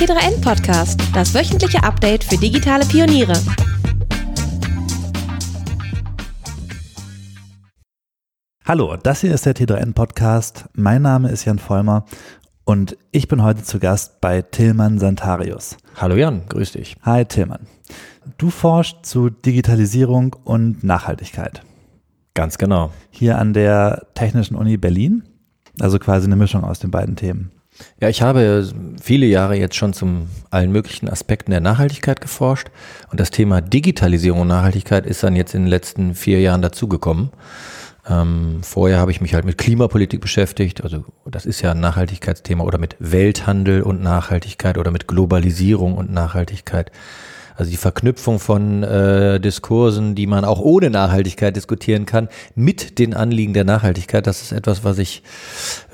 T3N Podcast, das wöchentliche Update für digitale Pioniere. Hallo, das hier ist der T3N Podcast. Mein Name ist Jan Vollmer und ich bin heute zu Gast bei Tillmann Santarius. Hallo Jan, grüß dich. Hi Tillmann. Du forschst zu Digitalisierung und Nachhaltigkeit. Ganz genau. Hier an der Technischen Uni Berlin. Also quasi eine Mischung aus den beiden Themen. Ja, ich habe viele Jahre jetzt schon zum allen möglichen Aspekten der Nachhaltigkeit geforscht und das Thema Digitalisierung und Nachhaltigkeit ist dann jetzt in den letzten vier Jahren dazugekommen. Ähm, vorher habe ich mich halt mit Klimapolitik beschäftigt, also das ist ja ein Nachhaltigkeitsthema oder mit Welthandel und Nachhaltigkeit oder mit Globalisierung und Nachhaltigkeit. Also die Verknüpfung von äh, Diskursen, die man auch ohne Nachhaltigkeit diskutieren kann, mit den Anliegen der Nachhaltigkeit, das ist etwas, was ich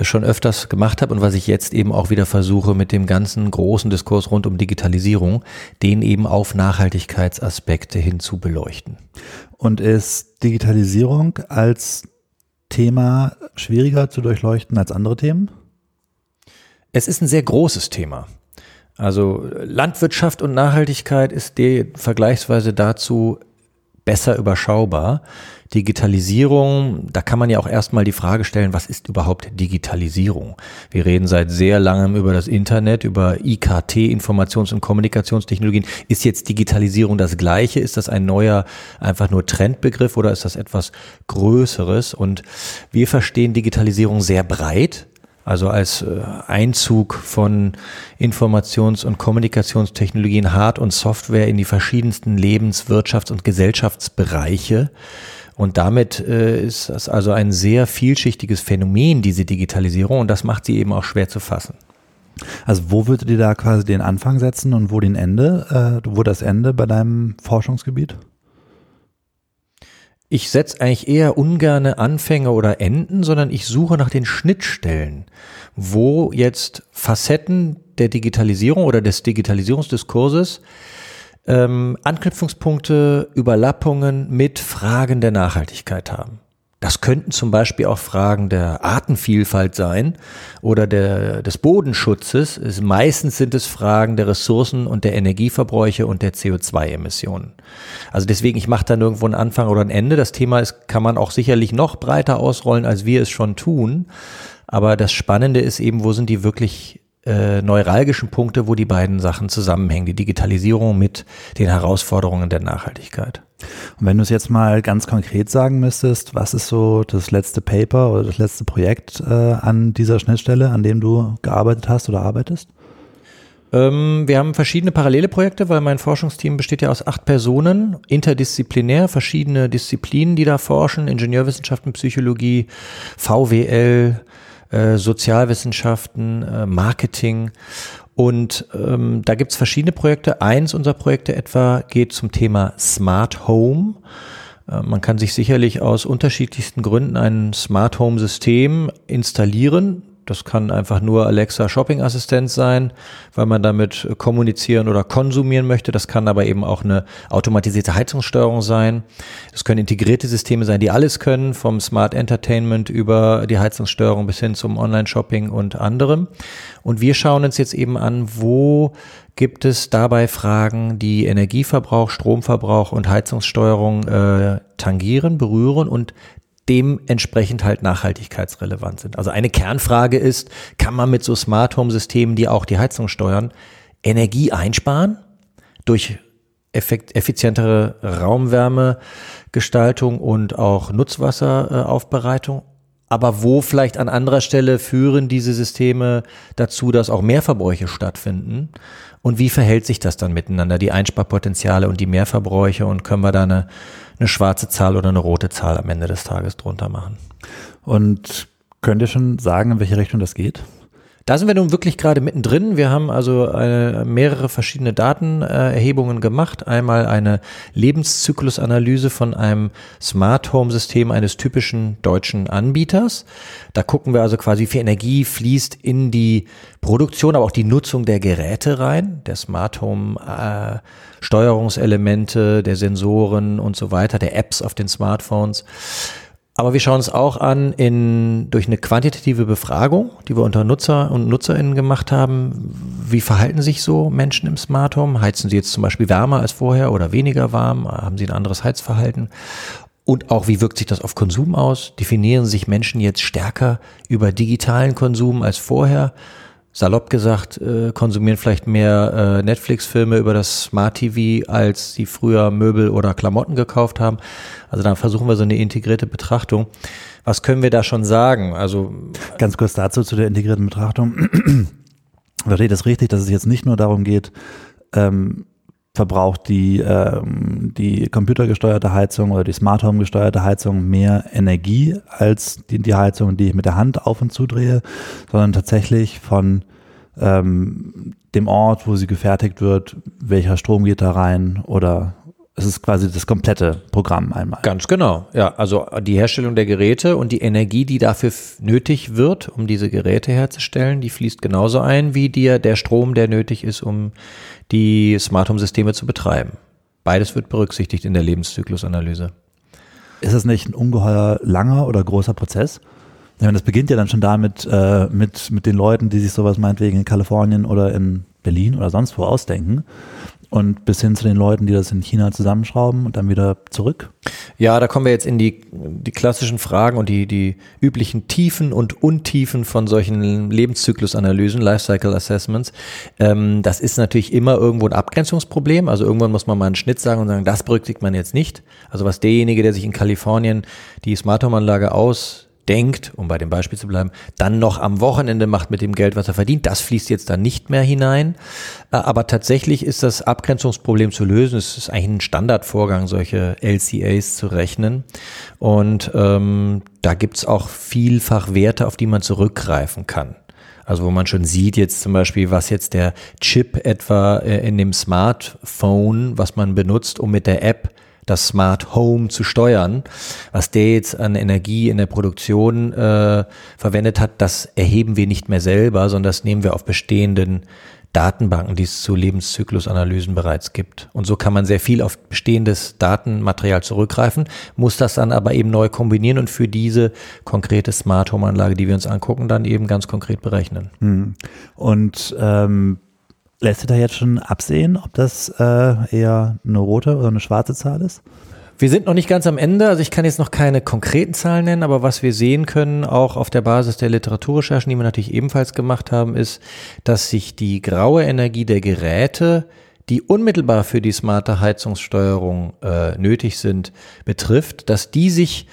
schon öfters gemacht habe und was ich jetzt eben auch wieder versuche mit dem ganzen großen Diskurs rund um Digitalisierung, den eben auf Nachhaltigkeitsaspekte hin zu beleuchten. Und ist Digitalisierung als Thema schwieriger zu durchleuchten als andere Themen? Es ist ein sehr großes Thema. Also Landwirtschaft und Nachhaltigkeit ist die vergleichsweise dazu besser überschaubar. Digitalisierung, da kann man ja auch erstmal die Frage stellen, was ist überhaupt Digitalisierung? Wir reden seit sehr langem über das Internet, über IKT, Informations- und Kommunikationstechnologien. Ist jetzt Digitalisierung das gleiche? Ist das ein neuer, einfach nur Trendbegriff oder ist das etwas Größeres? Und wir verstehen Digitalisierung sehr breit also als äh, Einzug von Informations- und Kommunikationstechnologien, Hard- und Software in die verschiedensten Lebens-, Wirtschafts- und Gesellschaftsbereiche. Und damit äh, ist das also ein sehr vielschichtiges Phänomen, diese Digitalisierung, und das macht sie eben auch schwer zu fassen. Also wo würdet ihr da quasi den Anfang setzen und wo den Ende, äh, wo das Ende bei deinem Forschungsgebiet? Ich setze eigentlich eher ungerne Anfänge oder Enden, sondern ich suche nach den Schnittstellen, wo jetzt Facetten der Digitalisierung oder des Digitalisierungsdiskurses ähm, Anknüpfungspunkte, Überlappungen mit Fragen der Nachhaltigkeit haben. Das könnten zum Beispiel auch Fragen der Artenvielfalt sein oder der, des Bodenschutzes. Es, meistens sind es Fragen der Ressourcen und der Energieverbräuche und der CO2-Emissionen. Also deswegen, ich mache da nirgendwo einen Anfang oder ein Ende. Das Thema ist, kann man auch sicherlich noch breiter ausrollen, als wir es schon tun. Aber das Spannende ist eben, wo sind die wirklich äh, neuralgischen Punkte, wo die beiden Sachen zusammenhängen, die Digitalisierung mit den Herausforderungen der Nachhaltigkeit. Und wenn du es jetzt mal ganz konkret sagen müsstest, was ist so das letzte Paper oder das letzte Projekt äh, an dieser Schnittstelle, an dem du gearbeitet hast oder arbeitest? Ähm, wir haben verschiedene parallele Projekte, weil mein Forschungsteam besteht ja aus acht Personen, interdisziplinär, verschiedene Disziplinen, die da forschen, Ingenieurwissenschaften, Psychologie, VWL, äh, Sozialwissenschaften, äh, Marketing. Und ähm, da gibt's verschiedene Projekte. Eins unserer Projekte etwa geht zum Thema Smart Home. Äh, man kann sich sicherlich aus unterschiedlichsten Gründen ein Smart Home System installieren. Das kann einfach nur Alexa Shopping Assistent sein, weil man damit kommunizieren oder konsumieren möchte. Das kann aber eben auch eine automatisierte Heizungssteuerung sein. Das können integrierte Systeme sein, die alles können, vom Smart Entertainment über die Heizungssteuerung bis hin zum Online-Shopping und anderem. Und wir schauen uns jetzt eben an, wo gibt es dabei Fragen, die Energieverbrauch, Stromverbrauch und Heizungssteuerung äh, tangieren, berühren und dementsprechend halt nachhaltigkeitsrelevant sind. Also eine Kernfrage ist, kann man mit so Smart Home Systemen, die auch die Heizung steuern, Energie einsparen durch effizientere Raumwärmegestaltung und auch Nutzwasseraufbereitung? Aber wo vielleicht an anderer Stelle führen diese Systeme dazu, dass auch Mehrverbräuche stattfinden? Und wie verhält sich das dann miteinander, die Einsparpotenziale und die Mehrverbräuche? Und können wir da eine eine schwarze Zahl oder eine rote Zahl am Ende des Tages drunter machen. Und könnt ihr schon sagen, in welche Richtung das geht? Da sind wir nun wirklich gerade mittendrin. Wir haben also eine, mehrere verschiedene Datenerhebungen gemacht. Einmal eine Lebenszyklusanalyse von einem Smart Home System eines typischen deutschen Anbieters. Da gucken wir also quasi, wie viel Energie fließt in die Produktion, aber auch die Nutzung der Geräte rein, der Smart Home äh, Steuerungselemente, der Sensoren und so weiter, der Apps auf den Smartphones. Aber wir schauen uns auch an in, durch eine quantitative Befragung, die wir unter Nutzer und NutzerInnen gemacht haben. wie verhalten sich so Menschen im Smart Home? Heizen sie jetzt zum Beispiel wärmer als vorher oder weniger warm? Haben sie ein anderes Heizverhalten? Und auch, wie wirkt sich das auf Konsum aus? Definieren sich Menschen jetzt stärker über digitalen Konsum als vorher? Salopp gesagt, äh, konsumieren vielleicht mehr äh, Netflix-Filme über das Smart TV, als sie früher Möbel oder Klamotten gekauft haben. Also dann versuchen wir so eine integrierte Betrachtung. Was können wir da schon sagen? Also ganz kurz dazu zu der integrierten Betrachtung. Verstehe das richtig, dass es jetzt nicht nur darum geht, ähm, verbraucht die, ähm, die computergesteuerte Heizung oder die Smart Home gesteuerte Heizung mehr Energie als die, die Heizung, die ich mit der Hand auf und zudrehe, sondern tatsächlich von ähm, dem Ort, wo sie gefertigt wird, welcher Strom geht da rein oder es ist quasi das komplette Programm einmal. Ganz genau. Ja, also die Herstellung der Geräte und die Energie, die dafür nötig wird, um diese Geräte herzustellen, die fließt genauso ein wie dir der Strom, der nötig ist, um die Smart Home Systeme zu betreiben. Beides wird berücksichtigt in der Lebenszyklusanalyse. Ist das nicht ein ungeheuer langer oder großer Prozess? Ich meine, das beginnt ja dann schon damit, äh, mit, mit den Leuten, die sich sowas meinetwegen in Kalifornien oder in Berlin oder sonst wo ausdenken und bis hin zu den Leuten, die das in China zusammenschrauben und dann wieder zurück? Ja, da kommen wir jetzt in die, die klassischen Fragen und die, die üblichen Tiefen und Untiefen von solchen Lebenszyklusanalysen, Lifecycle Assessments. Ähm, das ist natürlich immer irgendwo ein Abgrenzungsproblem. Also irgendwann muss man mal einen Schnitt sagen und sagen, das berücksichtigt man jetzt nicht. Also was derjenige, der sich in Kalifornien die Smart Home Anlage aus denkt, um bei dem Beispiel zu bleiben, dann noch am Wochenende macht mit dem Geld, was er verdient. Das fließt jetzt dann nicht mehr hinein. Äh, aber tatsächlich ist das Abgrenzungsproblem zu lösen. Es ist eigentlich ein Standardvorgang, solche LCAs zu rechnen. Und ähm, da gibt's auch vielfach Werte, auf die man zurückgreifen kann. Also wo man schon sieht jetzt zum Beispiel, was jetzt der Chip etwa äh, in dem Smartphone, was man benutzt, um mit der App das Smart Home zu steuern. Was der jetzt an Energie in der Produktion äh, verwendet hat, das erheben wir nicht mehr selber, sondern das nehmen wir auf bestehenden Datenbanken, die es zu Lebenszyklusanalysen bereits gibt. Und so kann man sehr viel auf bestehendes Datenmaterial zurückgreifen, muss das dann aber eben neu kombinieren und für diese konkrete Smart Home Anlage, die wir uns angucken, dann eben ganz konkret berechnen. Hm. Und ähm, Lässt sich da jetzt schon absehen, ob das äh, eher eine rote oder eine schwarze Zahl ist? Wir sind noch nicht ganz am Ende, also ich kann jetzt noch keine konkreten Zahlen nennen, aber was wir sehen können, auch auf der Basis der Literaturrecherchen, die wir natürlich ebenfalls gemacht haben, ist, dass sich die graue Energie der Geräte, die unmittelbar für die smarte Heizungssteuerung äh, nötig sind, betrifft, dass die sich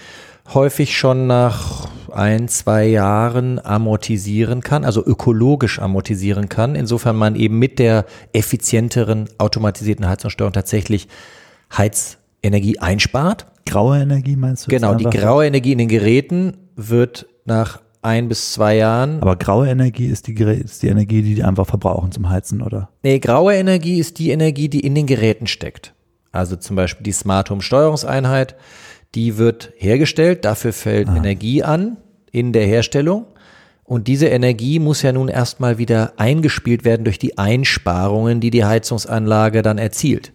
häufig schon nach ein, zwei Jahren amortisieren kann, also ökologisch amortisieren kann, insofern man eben mit der effizienteren automatisierten Heizungssteuerung tatsächlich Heizenergie einspart. Graue Energie meinst du? Genau, die graue Energie in den Geräten wird nach ein bis zwei Jahren. Aber graue Energie ist die, ist die Energie, die die einfach verbrauchen zum Heizen, oder? Nee, graue Energie ist die Energie, die in den Geräten steckt. Also zum Beispiel die Smart Home Steuerungseinheit die wird hergestellt, dafür fällt ah. Energie an in der Herstellung. Und diese Energie muss ja nun erstmal wieder eingespielt werden durch die Einsparungen, die die Heizungsanlage dann erzielt.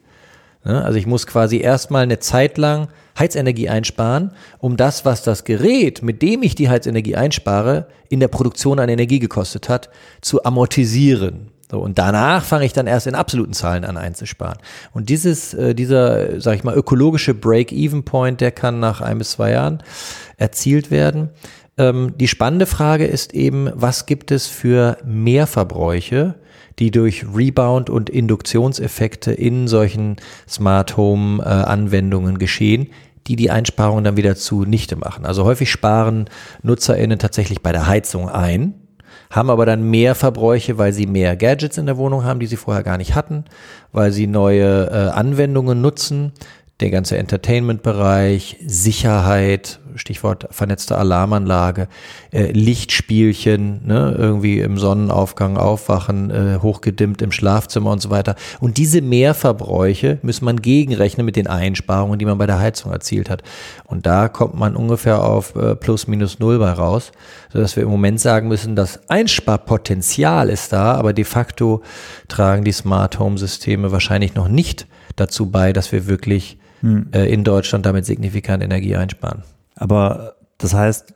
Ne, also ich muss quasi erstmal eine Zeit lang Heizenergie einsparen, um das, was das Gerät, mit dem ich die Heizenergie einspare, in der Produktion an Energie gekostet hat, zu amortisieren. So, und danach fange ich dann erst in absoluten Zahlen an einzusparen. Und dieses, äh, dieser, sag ich mal, ökologische Break-Even-Point, der kann nach ein bis zwei Jahren erzielt werden. Ähm, die spannende Frage ist eben, was gibt es für Mehrverbräuche, die durch Rebound und Induktionseffekte in solchen Smart Home äh, Anwendungen geschehen, die die Einsparungen dann wieder zunichte machen. Also häufig sparen NutzerInnen tatsächlich bei der Heizung ein, haben aber dann mehr Verbräuche, weil sie mehr Gadgets in der Wohnung haben, die sie vorher gar nicht hatten, weil sie neue äh, Anwendungen nutzen, der ganze Entertainment-Bereich, Sicherheit, Stichwort vernetzte Alarmanlage, äh, Lichtspielchen, ne, irgendwie im Sonnenaufgang aufwachen, äh, hochgedimmt im Schlafzimmer und so weiter. Und diese Mehrverbräuche muss man gegenrechnen mit den Einsparungen, die man bei der Heizung erzielt hat. Und da kommt man ungefähr auf äh, plus minus null bei raus, sodass wir im Moment sagen müssen, das Einsparpotenzial ist da, aber de facto tragen die Smart Home Systeme wahrscheinlich noch nicht dazu bei, dass wir wirklich hm. äh, in Deutschland damit signifikant Energie einsparen. Aber das heißt,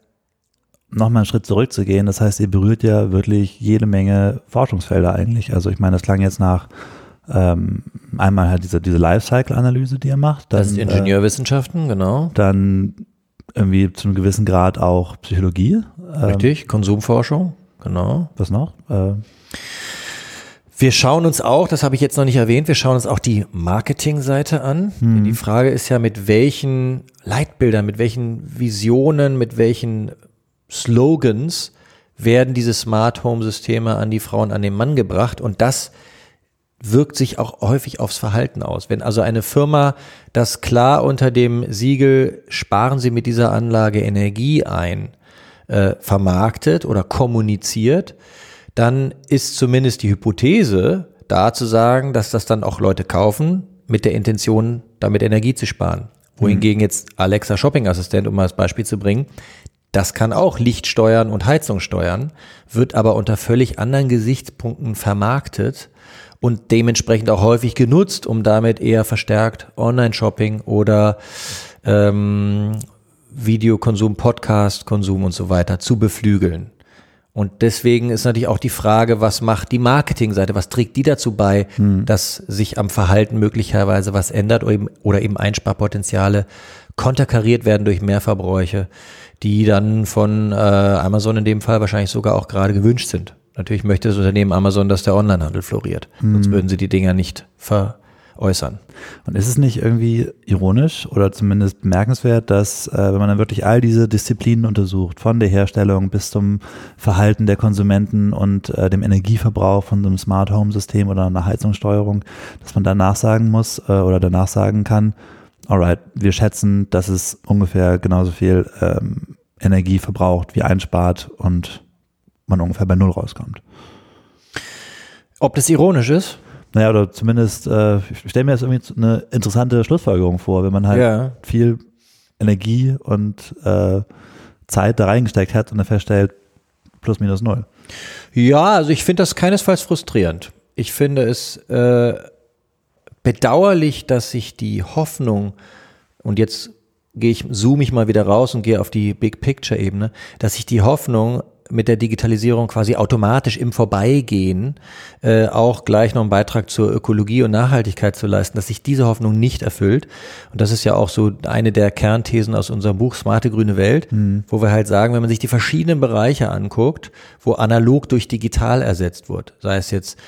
nochmal einen Schritt zurückzugehen, das heißt, ihr berührt ja wirklich jede Menge Forschungsfelder eigentlich. Also ich meine, das klang jetzt nach ähm, einmal halt diese, diese Lifecycle-Analyse, die ihr macht. Dann, das ist Ingenieurwissenschaften, äh, genau. Dann irgendwie zu einem gewissen Grad auch Psychologie. Ähm, Richtig, Konsumforschung, genau. Was noch? Äh, wir schauen uns auch, das habe ich jetzt noch nicht erwähnt, wir schauen uns auch die Marketingseite an. Hm. Die Frage ist ja, mit welchen Leitbildern, mit welchen Visionen, mit welchen Slogans werden diese Smart Home Systeme an die Frauen, an den Mann gebracht und das wirkt sich auch häufig aufs Verhalten aus. Wenn also eine Firma das klar unter dem Siegel sparen Sie mit dieser Anlage Energie ein, äh, vermarktet oder kommuniziert, dann ist zumindest die Hypothese da zu sagen, dass das dann auch Leute kaufen mit der Intention, damit Energie zu sparen. Wohingegen mhm. jetzt Alexa Shopping Assistent, um mal das Beispiel zu bringen, das kann auch Licht steuern und Heizung steuern, wird aber unter völlig anderen Gesichtspunkten vermarktet und dementsprechend auch häufig genutzt, um damit eher verstärkt Online-Shopping oder ähm, Videokonsum, Podcast-Konsum und so weiter zu beflügeln. Und deswegen ist natürlich auch die Frage, was macht die Marketingseite, was trägt die dazu bei, hm. dass sich am Verhalten möglicherweise was ändert oder eben, oder eben Einsparpotenziale konterkariert werden durch Mehrverbräuche, die dann von äh, Amazon in dem Fall wahrscheinlich sogar auch gerade gewünscht sind. Natürlich möchte das Unternehmen Amazon, dass der Onlinehandel floriert. Hm. Sonst würden sie die Dinger nicht ver äußern. Und ist es nicht irgendwie ironisch oder zumindest bemerkenswert, dass äh, wenn man dann wirklich all diese Disziplinen untersucht, von der Herstellung bis zum Verhalten der Konsumenten und äh, dem Energieverbrauch von so einem Smart Home System oder einer Heizungssteuerung, dass man danach sagen muss äh, oder danach sagen kann, alright, wir schätzen, dass es ungefähr genauso viel ähm, Energie verbraucht wie einspart und man ungefähr bei Null rauskommt. Ob das ironisch ist? Naja, oder zumindest, äh, ich stelle mir das irgendwie eine interessante Schlussfolgerung vor, wenn man halt ja. viel Energie und äh, Zeit da reingesteckt hat und dann feststellt, plus minus null. Ja, also ich finde das keinesfalls frustrierend. Ich finde es äh, bedauerlich, dass sich die Hoffnung, und jetzt gehe ich, zoome ich mal wieder raus und gehe auf die Big Picture Ebene, dass sich die Hoffnung mit der Digitalisierung quasi automatisch im Vorbeigehen äh, auch gleich noch einen Beitrag zur Ökologie und Nachhaltigkeit zu leisten, dass sich diese Hoffnung nicht erfüllt. Und das ist ja auch so eine der Kernthesen aus unserem Buch Smarte grüne Welt, mhm. wo wir halt sagen, wenn man sich die verschiedenen Bereiche anguckt, wo analog durch digital ersetzt wird, sei es jetzt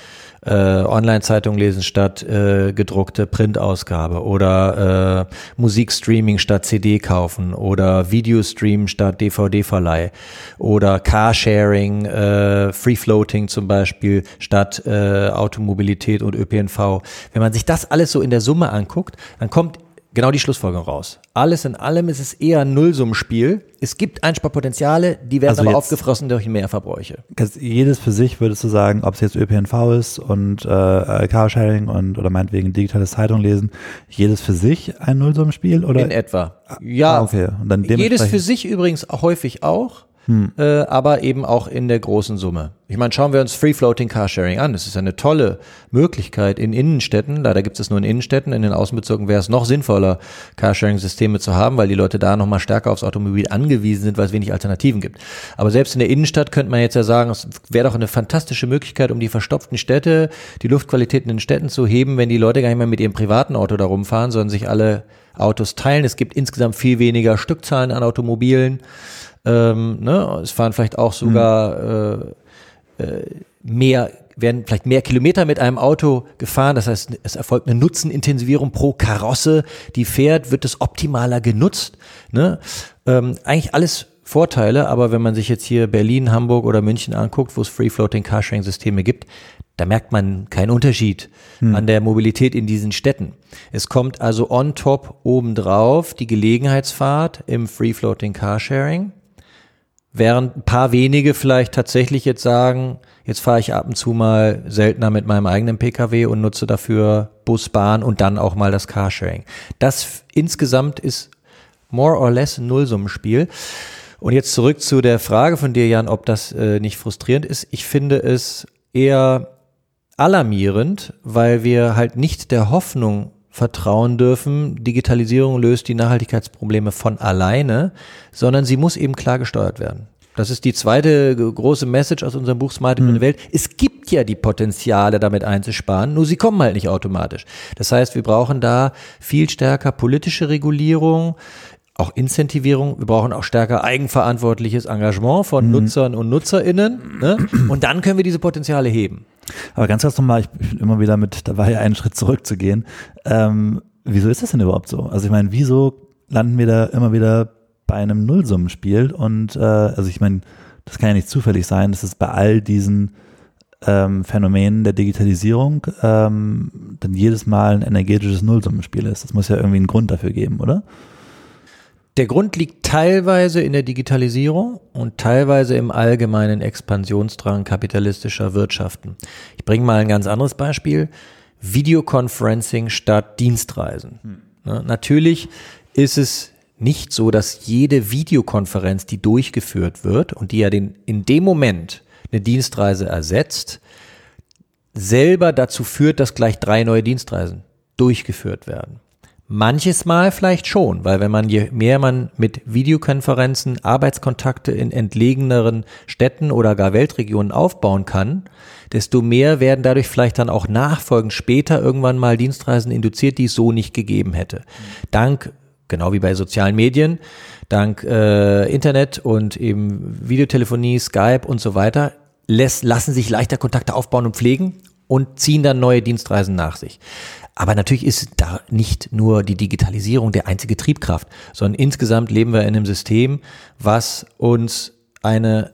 äh, Online-Zeitung lesen statt äh, gedruckte Printausgabe oder äh, Musikstreaming statt CD kaufen oder Videostream statt DVD-Verleih oder Carsharing, äh, Free Floating zum Beispiel statt äh, Automobilität und ÖPNV. Wenn man sich das alles so in der Summe anguckt, dann kommt genau die Schlussfolgerung raus. Alles in allem ist es eher ein Nullsummenspiel. Es gibt Einsparpotenziale, die werden also aber aufgefressen durch Mehrverbräuche. Jedes für sich würdest du sagen, ob es jetzt ÖPNV ist und äh, Carsharing und oder meinetwegen digitale Zeitung lesen, jedes für sich ein Nullsummenspiel oder? In etwa. Ja. Ah, okay. Und dann jedes für sich übrigens häufig auch hm. äh, aber eben auch in der großen Summe. Ich meine, schauen wir uns Free Floating Carsharing an. Das ist eine tolle Möglichkeit in Innenstädten. Leider gibt es nur in Innenstädten. In den Außenbezirken wäre es noch sinnvoller, Carsharing-Systeme zu haben, weil die Leute da nochmal stärker aufs Automobil angewiesen sind, weil es wenig Alternativen gibt. Aber selbst in der Innenstadt könnte man jetzt ja sagen, es wäre doch eine fantastische Möglichkeit, um die verstopften Städte, die Luftqualität in den Städten zu heben, wenn die Leute gar nicht mehr mit ihrem privaten Auto da rumfahren, sondern sich alle Autos teilen. Es gibt insgesamt viel weniger Stückzahlen an Automobilen. Ähm, ne? Es fahren vielleicht auch sogar mhm. äh, äh, mehr, werden vielleicht mehr Kilometer mit einem Auto gefahren. Das heißt, es erfolgt eine Nutzenintensivierung pro Karosse, die fährt, wird es optimaler genutzt. Ne? Ähm, eigentlich alles Vorteile, aber wenn man sich jetzt hier Berlin, Hamburg oder München anguckt, wo es Free-Floating Carsharing-Systeme gibt, da merkt man keinen Unterschied hm. an der Mobilität in diesen Städten. Es kommt also on top obendrauf die Gelegenheitsfahrt im Free-Floating Carsharing Während ein paar wenige vielleicht tatsächlich jetzt sagen, jetzt fahre ich ab und zu mal seltener mit meinem eigenen Pkw und nutze dafür Bus, Bahn und dann auch mal das Carsharing. Das insgesamt ist more or less ein Nullsummenspiel. Und jetzt zurück zu der Frage von dir, Jan, ob das äh, nicht frustrierend ist. Ich finde es eher alarmierend, weil wir halt nicht der Hoffnung vertrauen dürfen, Digitalisierung löst die Nachhaltigkeitsprobleme von alleine, sondern sie muss eben klar gesteuert werden. Das ist die zweite große Message aus unserem Buch Smart mhm. Welt. Es gibt ja die Potenziale, damit einzusparen, nur sie kommen halt nicht automatisch. Das heißt, wir brauchen da viel stärker politische Regulierung, auch Incentivierung. Wir brauchen auch stärker eigenverantwortliches Engagement von mhm. Nutzern und NutzerInnen. Ne? Und dann können wir diese Potenziale heben. Aber ganz kurz nochmal, ich bin immer wieder mit dabei, einen Schritt zurückzugehen. Ähm, wieso ist das denn überhaupt so? Also ich meine, wieso landen wir da immer wieder bei einem Nullsummenspiel? Und äh, also ich meine, das kann ja nicht zufällig sein, dass es bei all diesen ähm, Phänomenen der Digitalisierung ähm, dann jedes Mal ein energetisches Nullsummenspiel ist. Das muss ja irgendwie einen Grund dafür geben, oder? Der Grund liegt teilweise in der Digitalisierung und teilweise im allgemeinen Expansionsdrang kapitalistischer Wirtschaften. Ich bringe mal ein ganz anderes Beispiel. Videoconferencing statt Dienstreisen. Hm. Ne, natürlich ist es nicht so, dass jede Videokonferenz, die durchgeführt wird und die ja den, in dem Moment eine Dienstreise ersetzt, selber dazu führt, dass gleich drei neue Dienstreisen durchgeführt werden. Manches Mal vielleicht schon, weil wenn man je mehr man mit Videokonferenzen Arbeitskontakte in entlegeneren Städten oder gar Weltregionen aufbauen kann, desto mehr werden dadurch vielleicht dann auch nachfolgend später irgendwann mal Dienstreisen induziert, die es so nicht gegeben hätte. Dank genau wie bei sozialen Medien, dank äh, Internet und eben Videotelefonie, Skype und so weiter, lässt, lassen sich leichter Kontakte aufbauen und pflegen und ziehen dann neue Dienstreisen nach sich. Aber natürlich ist da nicht nur die Digitalisierung der einzige Triebkraft, sondern insgesamt leben wir in einem System, was uns eine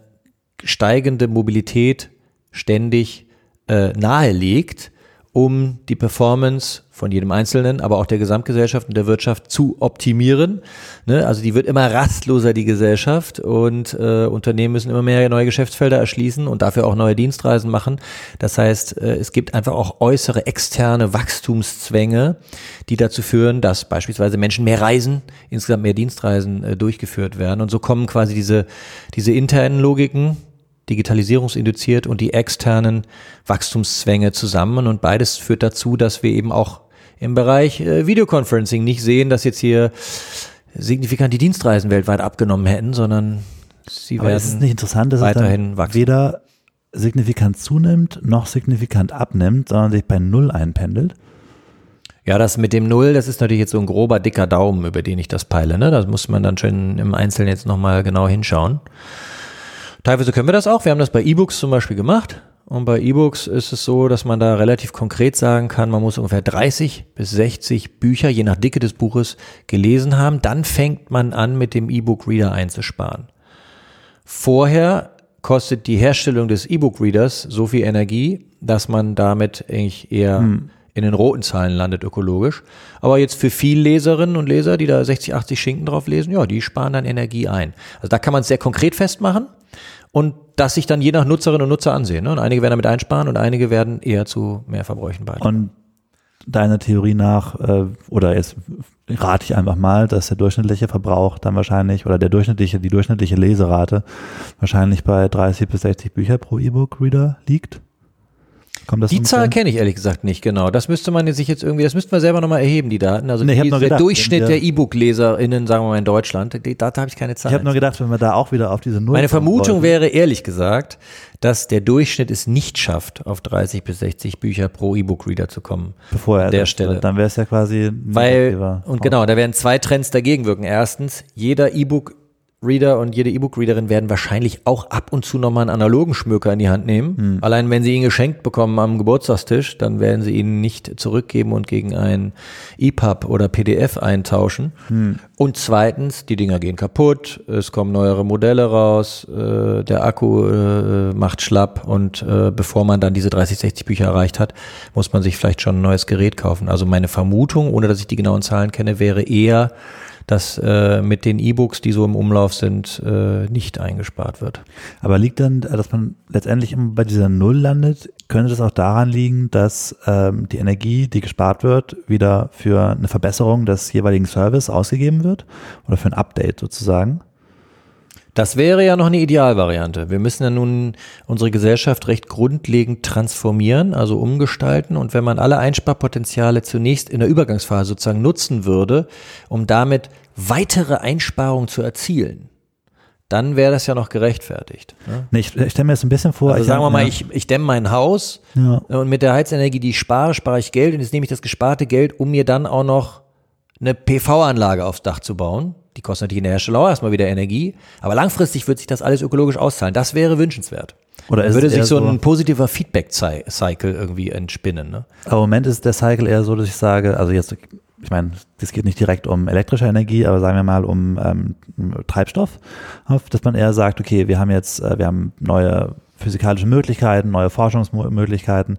steigende Mobilität ständig äh, nahelegt um die Performance von jedem Einzelnen, aber auch der Gesamtgesellschaft und der Wirtschaft zu optimieren. Ne? Also die wird immer rastloser, die Gesellschaft, und äh, Unternehmen müssen immer mehr neue Geschäftsfelder erschließen und dafür auch neue Dienstreisen machen. Das heißt, äh, es gibt einfach auch äußere externe Wachstumszwänge, die dazu führen, dass beispielsweise Menschen mehr reisen, insgesamt mehr Dienstreisen äh, durchgeführt werden. Und so kommen quasi diese, diese internen Logiken, digitalisierungsinduziert und die externen Wachstumszwänge zusammen. Und beides führt dazu, dass wir eben auch im Bereich äh, Videoconferencing nicht sehen, dass jetzt hier signifikant die Dienstreisen weltweit abgenommen hätten, sondern sie Aber werden ist es nicht interessant, dass weiterhin es wachsen. weder signifikant zunimmt noch signifikant abnimmt, sondern sich bei Null einpendelt. Ja, das mit dem Null, das ist natürlich jetzt so ein grober, dicker Daumen, über den ich das peile. Ne? Das muss man dann schon im Einzelnen jetzt nochmal genau hinschauen. Teilweise können wir das auch. Wir haben das bei E-Books zum Beispiel gemacht. Und bei E-Books ist es so, dass man da relativ konkret sagen kann, man muss ungefähr 30 bis 60 Bücher, je nach Dicke des Buches, gelesen haben. Dann fängt man an, mit dem E-Book-Reader einzusparen. Vorher kostet die Herstellung des E-Book-Readers so viel Energie, dass man damit eigentlich eher hm. in den roten Zahlen landet ökologisch. Aber jetzt für viele Leserinnen und Leser, die da 60, 80 Schinken drauf lesen, ja, die sparen dann Energie ein. Also da kann man es sehr konkret festmachen und das sich dann je nach Nutzerinnen und Nutzer ansehen. Ne? Und einige werden damit einsparen und einige werden eher zu mehr Verbräuchen beitragen. Und deiner Theorie nach, äh, oder jetzt rate ich einfach mal, dass der durchschnittliche Verbrauch dann wahrscheinlich, oder der durchschnittliche, die durchschnittliche Leserate wahrscheinlich bei 30 bis 60 Bücher pro E-Book-Reader liegt? Kommt das die Zahl kenne ich ehrlich gesagt nicht genau. Das müsste man sich jetzt irgendwie, das müssten wir selber nochmal erheben, die Daten. Also nee, die, der gedacht, Durchschnitt der E-Book-LeserInnen, sagen wir mal in Deutschland, die Daten habe ich keine Zahl. Ich habe nur gedacht, wenn wir da auch wieder auf diese Null Meine Vermutung wollten. wäre ehrlich gesagt, dass der Durchschnitt es nicht schafft, auf 30 bis 60 Bücher pro E-Book-Reader zu kommen. Bevor er an der Stelle. Dann wäre es ja quasi. Weil, und genau, da werden zwei Trends dagegen wirken. Erstens, jeder E-Book Reader und jede E-Book-Readerin werden wahrscheinlich auch ab und zu nochmal einen analogen Schmöker in die Hand nehmen. Hm. Allein wenn sie ihn geschenkt bekommen am Geburtstagstisch, dann werden sie ihn nicht zurückgeben und gegen ein EPUB oder PDF eintauschen. Hm. Und zweitens, die Dinger gehen kaputt, es kommen neuere Modelle raus, äh, der Akku äh, macht schlapp und äh, bevor man dann diese 30, 60 Bücher erreicht hat, muss man sich vielleicht schon ein neues Gerät kaufen. Also meine Vermutung, ohne dass ich die genauen Zahlen kenne, wäre eher, dass äh, mit den E-Books, die so im Umlauf sind, äh, nicht eingespart wird. Aber liegt dann, dass man letztendlich immer bei dieser Null landet, könnte das auch daran liegen, dass ähm, die Energie, die gespart wird, wieder für eine Verbesserung des jeweiligen Service ausgegeben wird oder für ein Update sozusagen? Das wäre ja noch eine Idealvariante. Wir müssen ja nun unsere Gesellschaft recht grundlegend transformieren, also umgestalten. Und wenn man alle Einsparpotenziale zunächst in der Übergangsphase sozusagen nutzen würde, um damit weitere Einsparungen zu erzielen, dann wäre das ja noch gerechtfertigt. Ne? Ich, ich stelle mir jetzt ein bisschen vor. Also ich sagen wir mal, ja. ich, ich dämme mein Haus Ja. und mit der Heizenergie, die ich spare, spare ich Geld und jetzt nehme ich das gesparte Geld, um mir dann auch noch eine PV-Anlage aufs Dach zu bauen. Die kostet natürlich in der Herstellung auch erstmal wieder Energie, aber langfristig wird sich das alles ökologisch auszahlen. Das wäre wünschenswert. Oder Dann würde es sich so ein positiver Feedback-Cycle irgendwie entspinnen. Ne? Aber im Moment ist der Cycle eher so, dass ich sage, also jetzt, ich meine, das geht nicht direkt um elektrische Energie, aber sagen wir mal um ähm, Treibstoff, dass man eher sagt, okay, wir haben jetzt, äh, wir haben neue physikalische Möglichkeiten, neue Forschungsmöglichkeiten.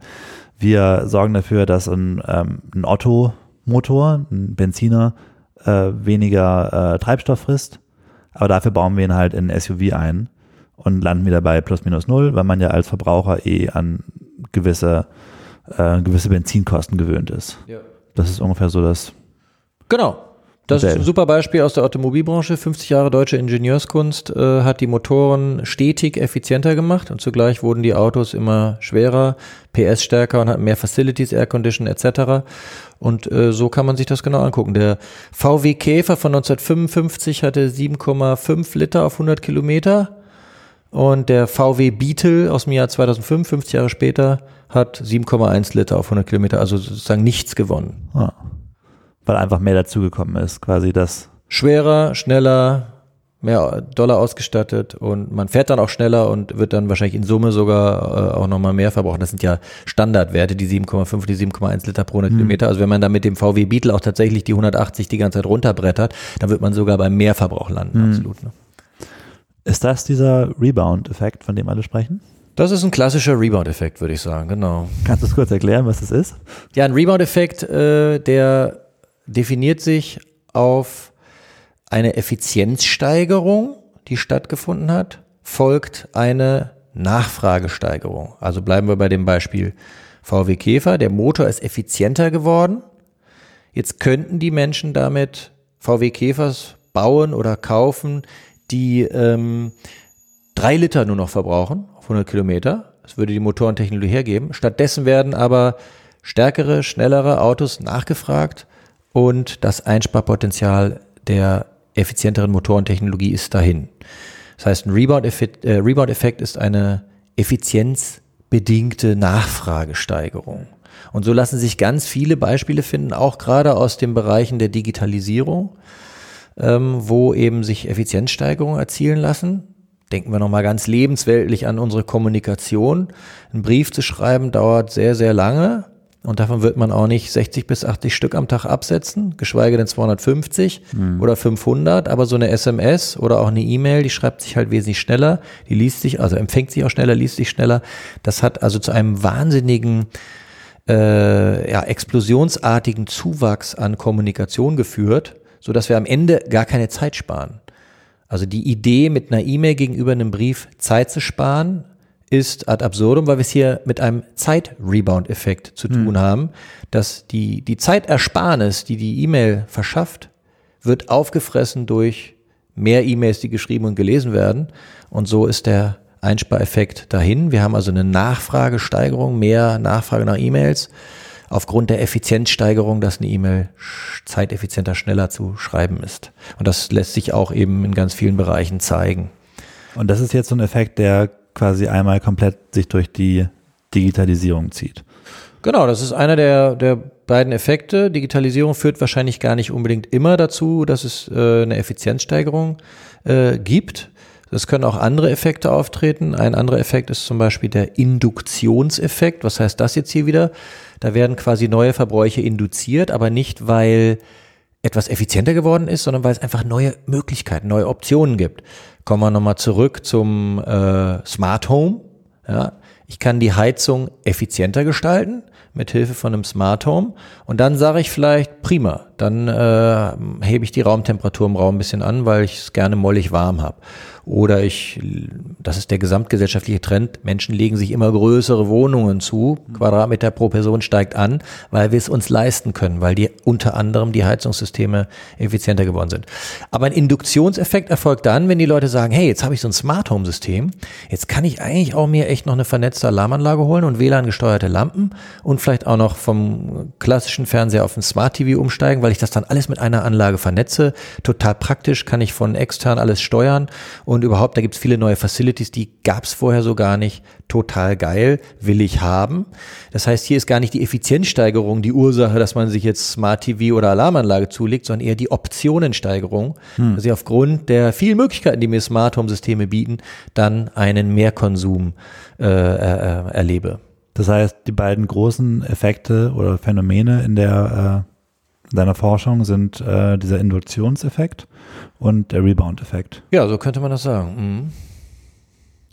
Wir sorgen dafür, dass ein, ähm, ein Otto-Motor, ein Benziner, äh, weniger äh, Treibstoff frisst, aber dafür bauen wir ihn halt in SUV ein und landen wieder bei plus minus null, weil man ja als Verbraucher eh an gewisse, äh, gewisse Benzinkosten gewöhnt ist. Das ist ungefähr so das. Genau. Das ist ein super Beispiel aus der Automobilbranche. 50 Jahre deutsche Ingenieurskunst äh, hat die Motoren stetig effizienter gemacht und zugleich wurden die Autos immer schwerer, PS stärker und hatten mehr Facilities, Air Condition etc. Und äh, so kann man sich das genau angucken. Der VW Käfer von 1955 hatte 7,5 Liter auf 100 Kilometer und der VW Beetle aus dem Jahr 2005, 50 Jahre später, hat 7,1 Liter auf 100 Kilometer, also sozusagen nichts gewonnen. Ja, weil einfach mehr dazugekommen ist, quasi das. schwerer, schneller, mehr Dollar ausgestattet und man fährt dann auch schneller und wird dann wahrscheinlich in Summe sogar äh, auch nochmal mehr verbrauchen. Das sind ja Standardwerte, die 7,5, die 7,1 Liter pro 100 Kilometer. Also wenn man dann mit dem VW Beetle auch tatsächlich die 180 die ganze Zeit runterbrettert, dann wird man sogar beim Mehrverbrauch landen, absolut. Ne? Ist das dieser Rebound-Effekt, von dem alle sprechen? Das ist ein klassischer Rebound-Effekt, würde ich sagen, genau. Kannst du es kurz erklären, was das ist? Ja, ein Rebound-Effekt, äh, der definiert sich auf eine Effizienzsteigerung, die stattgefunden hat, folgt eine Nachfragesteigerung. Also bleiben wir bei dem Beispiel VW Käfer. Der Motor ist effizienter geworden. Jetzt könnten die Menschen damit VW Käfers bauen oder kaufen, die ähm, drei Liter nur noch verbrauchen auf 100 Kilometer. Das würde die Motorentechnologie hergeben. Stattdessen werden aber stärkere, schnellere Autos nachgefragt und das Einsparpotenzial der effizienteren Motorentechnologie ist dahin. Das heißt, ein Rebound-Effekt äh, ist eine effizienzbedingte Nachfragesteigerung. Und so lassen sich ganz viele Beispiele finden, auch gerade aus den Bereichen der Digitalisierung, ähm, wo eben sich Effizienzsteigerungen erzielen lassen. Denken wir nochmal ganz lebensweltlich an unsere Kommunikation. Ein Brief zu schreiben dauert sehr, sehr lange. Und davon wird man auch nicht 60 bis 80 Stück am Tag absetzen, geschweige denn 250 oder 500. Aber so eine SMS oder auch eine E-Mail, die schreibt sich halt wesentlich schneller. Die liest sich, also empfängt sich auch schneller, liest sich schneller. Das hat also zu einem wahnsinnigen äh, ja, explosionsartigen Zuwachs an Kommunikation geführt, so dass wir am Ende gar keine Zeit sparen. Also die Idee, mit einer E-Mail gegenüber einem Brief Zeit zu sparen, ist ad absurdum, weil wir es hier mit einem Zeit-Rebound-Effekt zu tun haben, dass die, die Zeitersparnis, die die E-Mail verschafft, wird aufgefressen durch mehr E-Mails, die geschrieben und gelesen werden. Und so ist der Einspareffekt dahin. Wir haben also eine Nachfragesteigerung, mehr Nachfrage nach E-Mails aufgrund der Effizienzsteigerung, dass eine E-Mail zeiteffizienter, schneller zu schreiben ist. Und das lässt sich auch eben in ganz vielen Bereichen zeigen. Und das ist jetzt so ein Effekt, der quasi einmal komplett sich durch die Digitalisierung zieht. Genau, das ist einer der, der beiden Effekte. Digitalisierung führt wahrscheinlich gar nicht unbedingt immer dazu, dass es äh, eine Effizienzsteigerung äh, gibt. Es können auch andere Effekte auftreten. Ein anderer Effekt ist zum Beispiel der Induktionseffekt. Was heißt das jetzt hier wieder? Da werden quasi neue Verbräuche induziert, aber nicht, weil etwas effizienter geworden ist, sondern weil es einfach neue Möglichkeiten, neue Optionen gibt. Kommen wir nochmal zurück zum äh, Smart Home. Ja, ich kann die Heizung effizienter gestalten mit Hilfe von einem Smart Home und dann sage ich vielleicht prima, dann äh, hebe ich die Raumtemperatur im Raum ein bisschen an, weil ich es gerne mollig warm habe. Oder ich, das ist der gesamtgesellschaftliche Trend, Menschen legen sich immer größere Wohnungen zu, Quadratmeter pro Person steigt an, weil wir es uns leisten können, weil die unter anderem die Heizungssysteme effizienter geworden sind. Aber ein Induktionseffekt erfolgt dann, wenn die Leute sagen, hey, jetzt habe ich so ein Smart Home System, jetzt kann ich eigentlich auch mir echt noch eine vernetzte Alarmanlage holen und WLAN-gesteuerte Lampen und vielleicht auch noch vom klassischen Fernseher auf ein Smart TV umsteigen, weil ich das dann alles mit einer Anlage vernetze. Total praktisch, kann ich von extern alles steuern und überhaupt, da gibt es viele neue Facilities, die gab es vorher so gar nicht. Total geil, will ich haben. Das heißt, hier ist gar nicht die Effizienzsteigerung die Ursache, dass man sich jetzt Smart TV oder Alarmanlage zulegt, sondern eher die Optionensteigerung, hm. dass ich aufgrund der vielen Möglichkeiten, die mir Smart Home Systeme bieten, dann einen Mehrkonsum äh, äh, erlebe. Das heißt, die beiden großen Effekte oder Phänomene in der in deiner Forschung sind äh, dieser Induktionseffekt und der Rebound-Effekt. Ja, so könnte man das sagen. Mhm.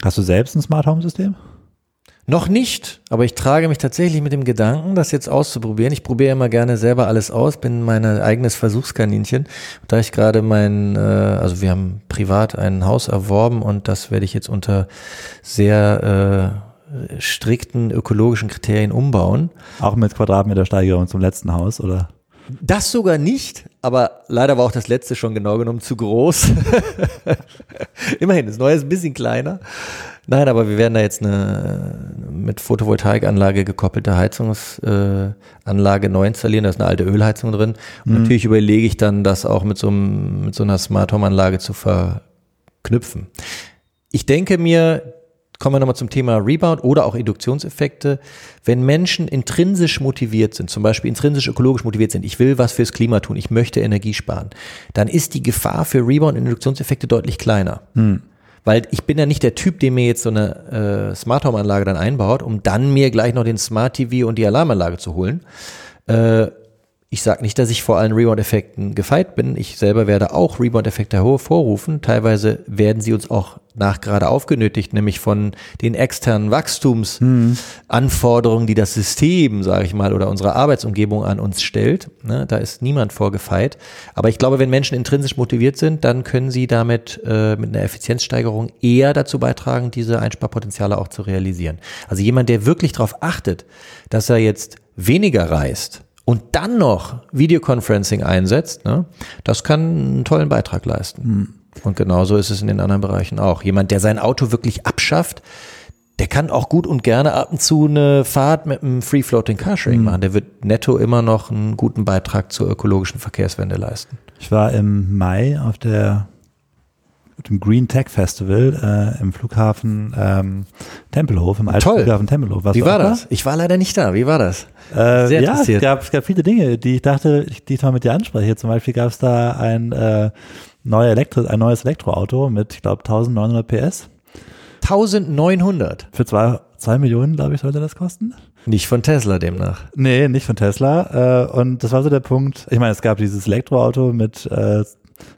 Hast du selbst ein Smart Home System? Noch nicht, aber ich trage mich tatsächlich mit dem Gedanken, das jetzt auszuprobieren. Ich probiere immer gerne selber alles aus, bin mein eigenes Versuchskaninchen. Da ich gerade mein, äh, also wir haben privat ein Haus erworben und das werde ich jetzt unter sehr äh, strikten ökologischen Kriterien umbauen. Auch mit Quadratmetersteigerung zum letzten Haus, oder? Das sogar nicht, aber leider war auch das letzte schon genau genommen zu groß. Immerhin, das neue ist ein bisschen kleiner. Nein, aber wir werden da jetzt eine mit Photovoltaikanlage gekoppelte Heizungsanlage äh, neu installieren. Da ist eine alte Ölheizung drin. Und mhm. natürlich überlege ich dann, das auch mit so, einem, mit so einer Smart Home Anlage zu verknüpfen. Ich denke mir, kommen wir nochmal zum Thema Rebound oder auch Induktionseffekte. Wenn Menschen intrinsisch motiviert sind, zum Beispiel intrinsisch ökologisch motiviert sind, ich will was fürs Klima tun, ich möchte Energie sparen, dann ist die Gefahr für Rebound und Induktionseffekte deutlich kleiner. Hm. Weil ich bin ja nicht der Typ, der mir jetzt so eine äh, Smart Home Anlage dann einbaut, um dann mir gleich noch den Smart TV und die Alarmanlage zu holen. Äh, ich sage nicht, dass ich vor allen Rebound-Effekten gefeit bin. Ich selber werde auch Rebound-Effekte hervorrufen. Teilweise werden sie uns auch nach gerade aufgenötigt, nämlich von den externen Wachstumsanforderungen, die das System, sage ich mal, oder unsere Arbeitsumgebung an uns stellt. Ne, da ist niemand vorgefeit. Aber ich glaube, wenn Menschen intrinsisch motiviert sind, dann können sie damit äh, mit einer Effizienzsteigerung eher dazu beitragen, diese Einsparpotenziale auch zu realisieren. Also jemand, der wirklich darauf achtet, dass er jetzt weniger reist, und dann noch Videoconferencing einsetzt, ne, das kann einen tollen Beitrag leisten. Mhm. Und genauso ist es in den anderen Bereichen auch. Jemand, der sein Auto wirklich abschafft, der kann auch gut und gerne ab und zu eine Fahrt mit einem Free Floating Carsharing mhm. machen. Der wird netto immer noch einen guten Beitrag zur ökologischen Verkehrswende leisten. Ich war im Mai auf der dem Green Tech Festival äh, im Flughafen ähm, Tempelhof, im alten Toll. Flughafen Tempelhof. Warst Wie war das? Ich war leider nicht da. Wie war das? Äh, Sehr ja, es gab, es gab viele Dinge, die ich dachte, die ich mal mit dir anspreche. Zum Beispiel gab es da ein, äh, neue Elektro, ein neues Elektroauto mit, ich glaube, 1900 PS. 1900? Für zwei, zwei Millionen, glaube ich, sollte das kosten. Nicht von Tesla demnach. Nee, nicht von Tesla. Äh, und das war so der Punkt. Ich meine, es gab dieses Elektroauto mit äh,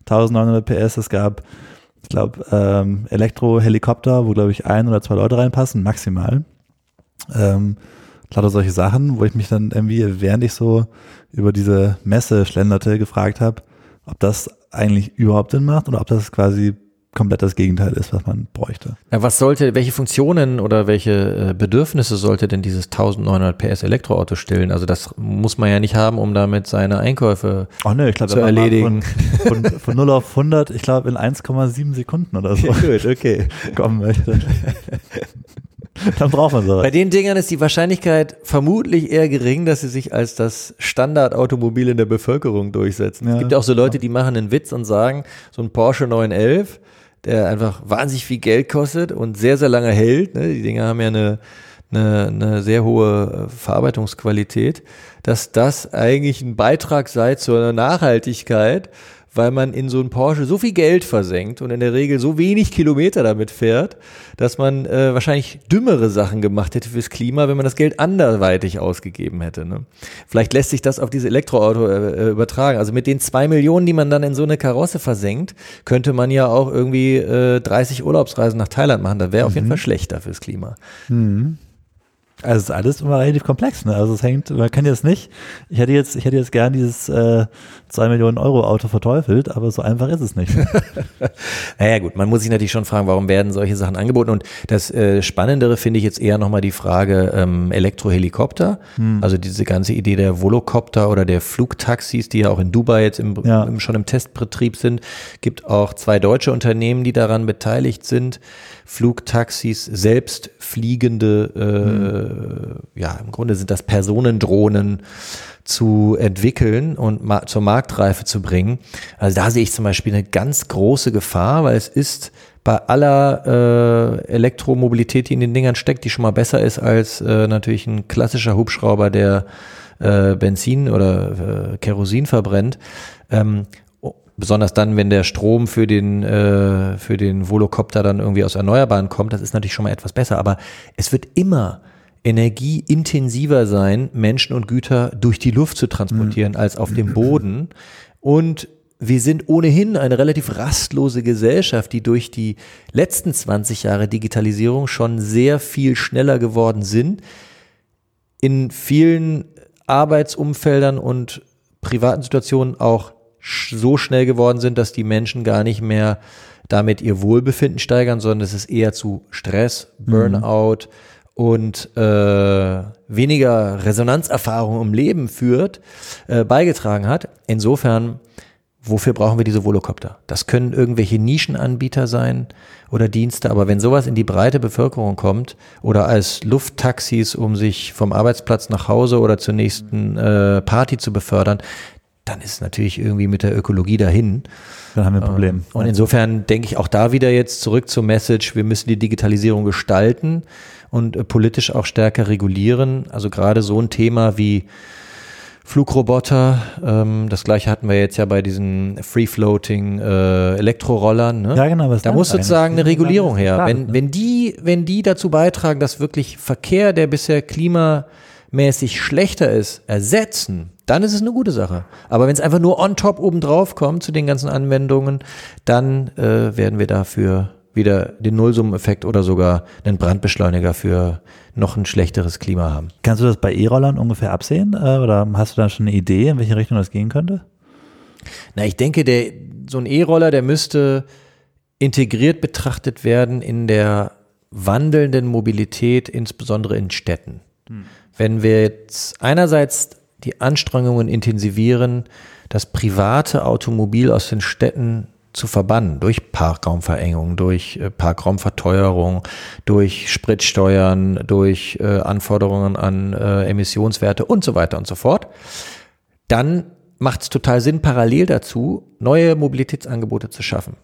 1900 PS. Es gab ich glaube, ähm, Elektrohelikopter, wo, glaube ich, ein oder zwei Leute reinpassen, maximal. Ähm, lauter solche Sachen, wo ich mich dann irgendwie, während ich so über diese Messe schlenderte, gefragt habe, ob das eigentlich überhaupt Sinn macht oder ob das quasi komplett das Gegenteil ist, was man bräuchte. Ja, was sollte, welche Funktionen oder welche äh, Bedürfnisse sollte denn dieses 1900 PS Elektroauto stillen? Also das muss man ja nicht haben, um damit seine Einkäufe oh, nee, ich glaub, zu erledigen. Von, von, von 0 auf 100, ich glaube in 1,7 Sekunden oder so. Gut, okay. Kommen möchte. Dann braucht man sowas. Bei den Dingern ist die Wahrscheinlichkeit vermutlich eher gering, dass sie sich als das Standardautomobil in der Bevölkerung durchsetzen. Ja, es gibt ja auch so Leute, die machen einen Witz und sagen, so ein Porsche 911 der einfach wahnsinnig viel Geld kostet und sehr, sehr lange hält. Ne? Die Dinger haben ja eine, eine, eine sehr hohe äh, Verarbeitungsqualität, dass das eigentlich ein Beitrag sei zur Nachhaltigkeit weil man in so einen Porsche so viel Geld versenkt und in der Regel so wenig Kilometer damit fährt, dass man äh, wahrscheinlich dümmere Sachen gemacht hätte fürs Klima, wenn man das Geld anderweitig ausgegeben hätte. Ne? Vielleicht lässt sich das auf dieses Elektroauto äh, äh übertragen. Also mit den zwei Millionen, die man dann in so eine Karosse versenkt, könnte man ja auch irgendwie äh, 30 Urlaubsreisen nach Thailand machen. Das wäre auf jeden mhm. Fall schlechter fürs Klima. Mhm. Also es ist alles immer relativ komplex, ne? Also es hängt, man kann jetzt nicht, ich hätte jetzt, ich hätte jetzt gern dieses äh, 2 Millionen Euro Auto verteufelt, aber so einfach ist es nicht. naja gut, man muss sich natürlich schon fragen, warum werden solche Sachen angeboten? Und das äh, Spannendere finde ich jetzt eher nochmal die Frage ähm, Elektrohelikopter. Hm. Also diese ganze Idee der Volocopter oder der Flugtaxis, die ja auch in Dubai jetzt im, ja. im, schon im Testbetrieb sind. Gibt auch zwei deutsche Unternehmen, die daran beteiligt sind Flugtaxis, selbst fliegende, äh, mhm. ja, im Grunde sind das Personendrohnen zu entwickeln und ma zur Marktreife zu bringen. Also da sehe ich zum Beispiel eine ganz große Gefahr, weil es ist bei aller äh, Elektromobilität, die in den Dingern steckt, die schon mal besser ist als äh, natürlich ein klassischer Hubschrauber, der äh, Benzin oder äh, Kerosin verbrennt. Ähm, besonders dann, wenn der Strom für den, äh, für den Volocopter dann irgendwie aus Erneuerbaren kommt, das ist natürlich schon mal etwas besser. Aber es wird immer energieintensiver sein, Menschen und Güter durch die Luft zu transportieren, mhm. als auf dem Boden. Und wir sind ohnehin eine relativ rastlose Gesellschaft, die durch die letzten 20 Jahre Digitalisierung schon sehr viel schneller geworden sind. In vielen Arbeitsumfeldern und privaten Situationen auch so schnell geworden sind, dass die Menschen gar nicht mehr damit ihr Wohlbefinden steigern, sondern es ist eher zu Stress. Burnout mhm. und äh, weniger Resonanzerfahrung im Leben führt, äh, beigetragen hat. Insofern, wofür brauchen wir diese Volocopter? Das können irgendwelche Nischenanbieter sein oder Dienste, aber wenn sowas in die breite Bevölkerung kommt oder als Lufttaxis, um sich vom Arbeitsplatz nach Hause oder zur nächsten äh, Party zu befördern, dann ist es natürlich irgendwie mit der Ökologie dahin. Dann haben wir ein Problem. Ähm, und insofern denke ich auch da wieder jetzt zurück zur Message, wir müssen die Digitalisierung gestalten und äh, politisch auch stärker regulieren. Also gerade so ein Thema wie Flugroboter, ähm, das gleiche hatten wir jetzt ja bei diesen Free-Floating äh, Elektrorollern. Ne? Ja, genau. Was da muss sozusagen eine Regulierung her. Wenn, ne? wenn, die, wenn die dazu beitragen, dass wirklich Verkehr, der bisher klimamäßig schlechter ist, ersetzen, dann ist es eine gute Sache. Aber wenn es einfach nur on top obendrauf kommt zu den ganzen Anwendungen, dann äh, werden wir dafür wieder den Nullsummeneffekt oder sogar einen Brandbeschleuniger für noch ein schlechteres Klima haben. Kannst du das bei E-Rollern ungefähr absehen äh, oder hast du da schon eine Idee, in welche Richtung das gehen könnte? Na, ich denke, der, so ein E-Roller, der müsste integriert betrachtet werden in der wandelnden Mobilität, insbesondere in Städten. Hm. Wenn wir jetzt einerseits die Anstrengungen intensivieren, das private Automobil aus den Städten zu verbannen durch Parkraumverengung, durch äh, Parkraumverteuerung, durch Spritsteuern, durch äh, Anforderungen an äh, Emissionswerte und so weiter und so fort, dann macht es total Sinn, parallel dazu neue Mobilitätsangebote zu schaffen.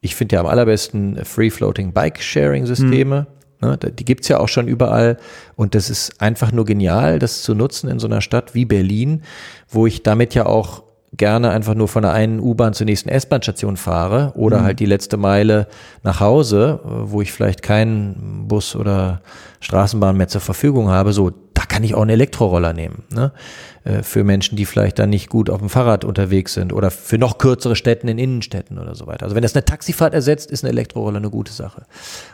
Ich finde ja am allerbesten Free-Floating Bike-Sharing-Systeme. Mhm. Ne, die gibt's ja auch schon überall und das ist einfach nur genial, das zu nutzen in so einer Stadt wie Berlin, wo ich damit ja auch gerne einfach nur von der einen U-Bahn zur nächsten S-Bahn-Station fahre oder mhm. halt die letzte Meile nach Hause, wo ich vielleicht keinen Bus oder Straßenbahn mehr zur Verfügung habe. So, kann ich auch einen Elektroroller nehmen. Ne? Äh, für Menschen, die vielleicht dann nicht gut auf dem Fahrrad unterwegs sind oder für noch kürzere Städten in Innenstädten oder so weiter. Also wenn das eine Taxifahrt ersetzt, ist ein Elektroroller eine gute Sache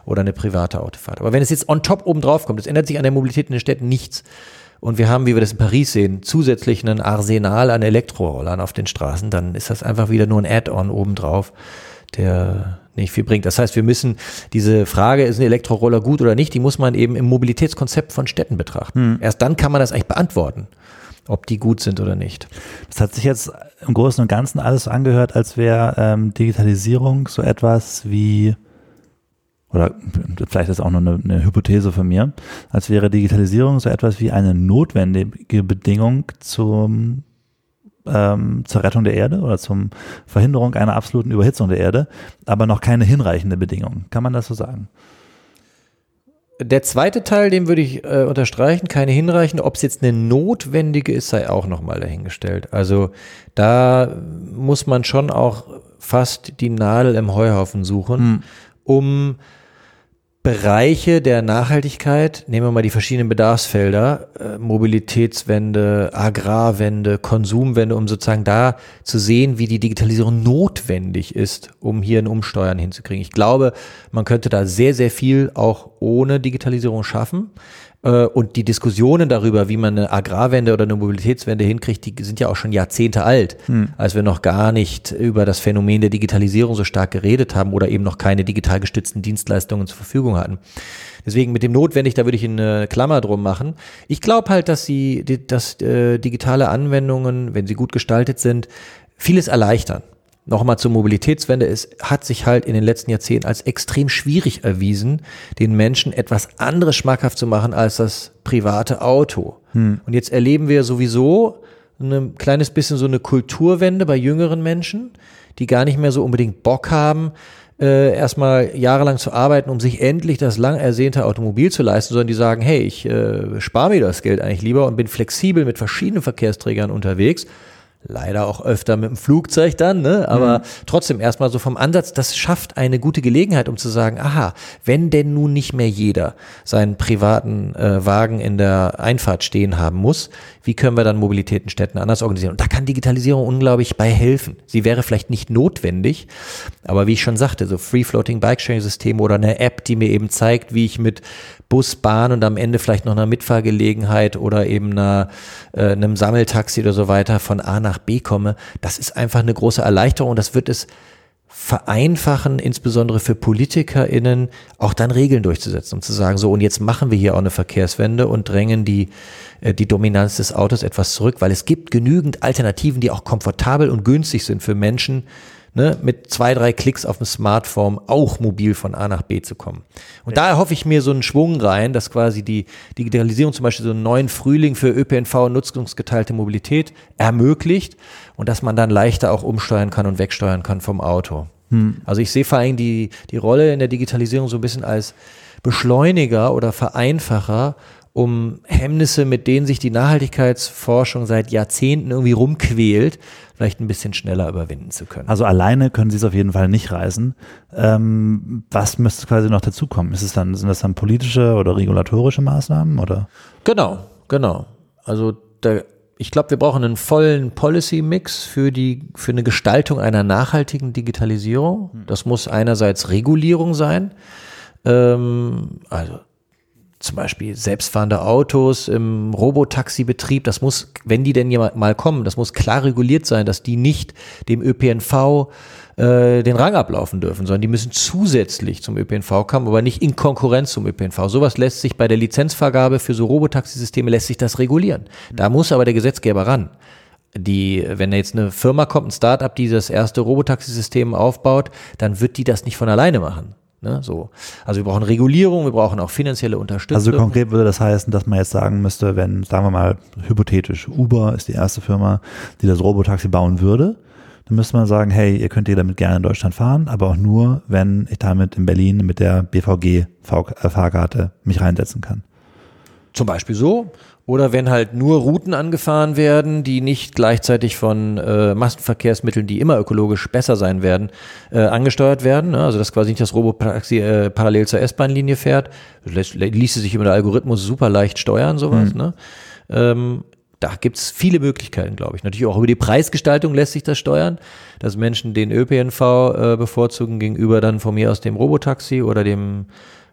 oder eine private Autofahrt. Aber wenn es jetzt on top oben drauf kommt, es ändert sich an der Mobilität in den Städten nichts. Und wir haben, wie wir das in Paris sehen, zusätzlich einen Arsenal an Elektrorollern auf den Straßen, dann ist das einfach wieder nur ein Add-on obendrauf, der nicht viel bringt. Das heißt, wir müssen diese Frage, ist ein Elektroroller gut oder nicht, die muss man eben im Mobilitätskonzept von Städten betrachten. Hm. Erst dann kann man das eigentlich beantworten ob die gut sind oder nicht. Das hat sich jetzt im Großen und Ganzen alles angehört, als wäre ähm, Digitalisierung so etwas wie, oder vielleicht ist auch nur eine, eine Hypothese von mir, als wäre Digitalisierung so etwas wie eine notwendige Bedingung zum ähm, zur Rettung der Erde oder zum Verhinderung einer absoluten Überhitzung der Erde, aber noch keine hinreichende Bedingung. Kann man das so sagen? Der zweite Teil, den würde ich äh, unterstreichen, keine hinreichende. Ob es jetzt eine notwendige ist, sei auch nochmal dahingestellt. Also da muss man schon auch fast die Nadel im Heuhaufen suchen, hm. um Bereiche der Nachhaltigkeit, nehmen wir mal die verschiedenen Bedarfsfelder, äh, Mobilitätswende, Agrarwende, Konsumwende, um sozusagen da zu sehen, wie die Digitalisierung notwendig ist, um hier ein Umsteuern hinzukriegen. Ich glaube, man könnte da sehr, sehr viel auch ohne Digitalisierung schaffen. Äh, und die Diskussionen darüber, wie man eine Agrarwende oder eine Mobilitätswende hinkriegt, die sind ja auch schon Jahrzehnte alt, hm. als wir noch gar nicht über das Phänomen der Digitalisierung so stark geredet haben oder eben noch keine digital gestützten Dienstleistungen zur Verfügung hatten. Deswegen mit dem notwendig, da würde ich eine Klammer drum machen. Ich glaube halt, dass sie, dass äh, digitale Anwendungen, wenn sie gut gestaltet sind, vieles erleichtern. Nochmal zur Mobilitätswende, es hat sich halt in den letzten Jahrzehnten als extrem schwierig erwiesen, den Menschen etwas anderes schmackhaft zu machen als das private Auto. Hm. Und jetzt erleben wir sowieso ein kleines bisschen so eine Kulturwende bei jüngeren Menschen, die gar nicht mehr so unbedingt Bock haben, äh, erstmal jahrelang zu arbeiten, um sich endlich das lang ersehnte Automobil zu leisten, sondern die sagen, hey, ich äh, spare mir das Geld eigentlich lieber und bin flexibel mit verschiedenen Verkehrsträgern unterwegs Leider auch öfter mit dem Flugzeug dann, ne? aber mhm. trotzdem erstmal so vom Ansatz, das schafft eine gute Gelegenheit, um zu sagen, aha, wenn denn nun nicht mehr jeder seinen privaten äh, Wagen in der Einfahrt stehen haben muss, wie können wir dann Mobilität in Städten anders organisieren? Und da kann Digitalisierung unglaublich bei helfen. Sie wäre vielleicht nicht notwendig, aber wie ich schon sagte, so Free-Floating Bike-Sharing-Systeme oder eine App, die mir eben zeigt, wie ich mit Bus, Bahn und am Ende vielleicht noch einer Mitfahrgelegenheit oder eben einer, äh, einem Sammeltaxi oder so weiter von A nach B komme, das ist einfach eine große Erleichterung und das wird es vereinfachen, insbesondere für PolitikerInnen, auch dann Regeln durchzusetzen, um zu sagen, so, und jetzt machen wir hier auch eine Verkehrswende und drängen die, äh, die Dominanz des Autos etwas zurück, weil es gibt genügend Alternativen, die auch komfortabel und günstig sind für Menschen, ne, mit zwei, drei Klicks auf dem Smartphone auch mobil von A nach B zu kommen. Und ja. da erhoffe ich mir so einen Schwung rein, dass quasi die Digitalisierung zum Beispiel so einen neuen Frühling für ÖPNV und nutzungsgeteilte Mobilität ermöglicht und dass man dann leichter auch umsteuern kann und wegsteuern kann vom Auto. Hm. Also ich sehe vor allem die, die Rolle in der Digitalisierung so ein bisschen als Beschleuniger oder Vereinfacher um Hemmnisse, mit denen sich die Nachhaltigkeitsforschung seit Jahrzehnten irgendwie rumquält, vielleicht ein bisschen schneller überwinden zu können. Also alleine können Sie es auf jeden Fall nicht reißen. Ähm, was müsste quasi noch dazukommen? Ist es dann, sind das dann politische oder regulatorische Maßnahmen oder? Genau, genau. Also der, ich glaube, wir brauchen einen vollen Policy-Mix für die, für eine Gestaltung einer nachhaltigen Digitalisierung. Hm. Das muss einerseits Regulierung sein. Ähm, also zum Beispiel selbstfahrende Autos im Robotaxi-Betrieb, das muss, wenn die denn mal kommen, das muss klar reguliert sein, dass die nicht dem ÖPNV äh, den Rang ablaufen dürfen, sondern die müssen zusätzlich zum ÖPNV kommen, aber nicht in Konkurrenz zum ÖPNV. Sowas lässt sich bei der Lizenzvergabe für so Robotaxisysteme lässt sich das regulieren. Da muss aber der Gesetzgeber ran die, wenn jetzt eine Firma kommt, ein Startup, die das erste Robotaxisystem aufbaut, dann wird die das nicht von alleine machen. Ne, so. Also wir brauchen Regulierung, wir brauchen auch finanzielle Unterstützung. Also konkret würde das heißen, dass man jetzt sagen müsste, wenn, sagen wir mal hypothetisch, Uber ist die erste Firma, die das Robotaxi bauen würde, dann müsste man sagen, hey, ihr könnt ihr damit gerne in Deutschland fahren, aber auch nur, wenn ich damit in Berlin mit der BVG-Fahrkarte äh, mich reinsetzen kann. Zum Beispiel so. Oder wenn halt nur Routen angefahren werden, die nicht gleichzeitig von äh, Massenverkehrsmitteln, die immer ökologisch besser sein werden, äh, angesteuert werden. Ne? Also dass quasi nicht das Robotaxi äh, parallel zur S-Bahn-Linie fährt. Lässt, ließe sich über den Algorithmus super leicht steuern, sowas. Mhm. Ne? Ähm, da gibt's viele Möglichkeiten, glaube ich. Natürlich auch über die Preisgestaltung lässt sich das steuern, dass Menschen den ÖPNV äh, bevorzugen gegenüber dann von mir aus dem Robotaxi oder dem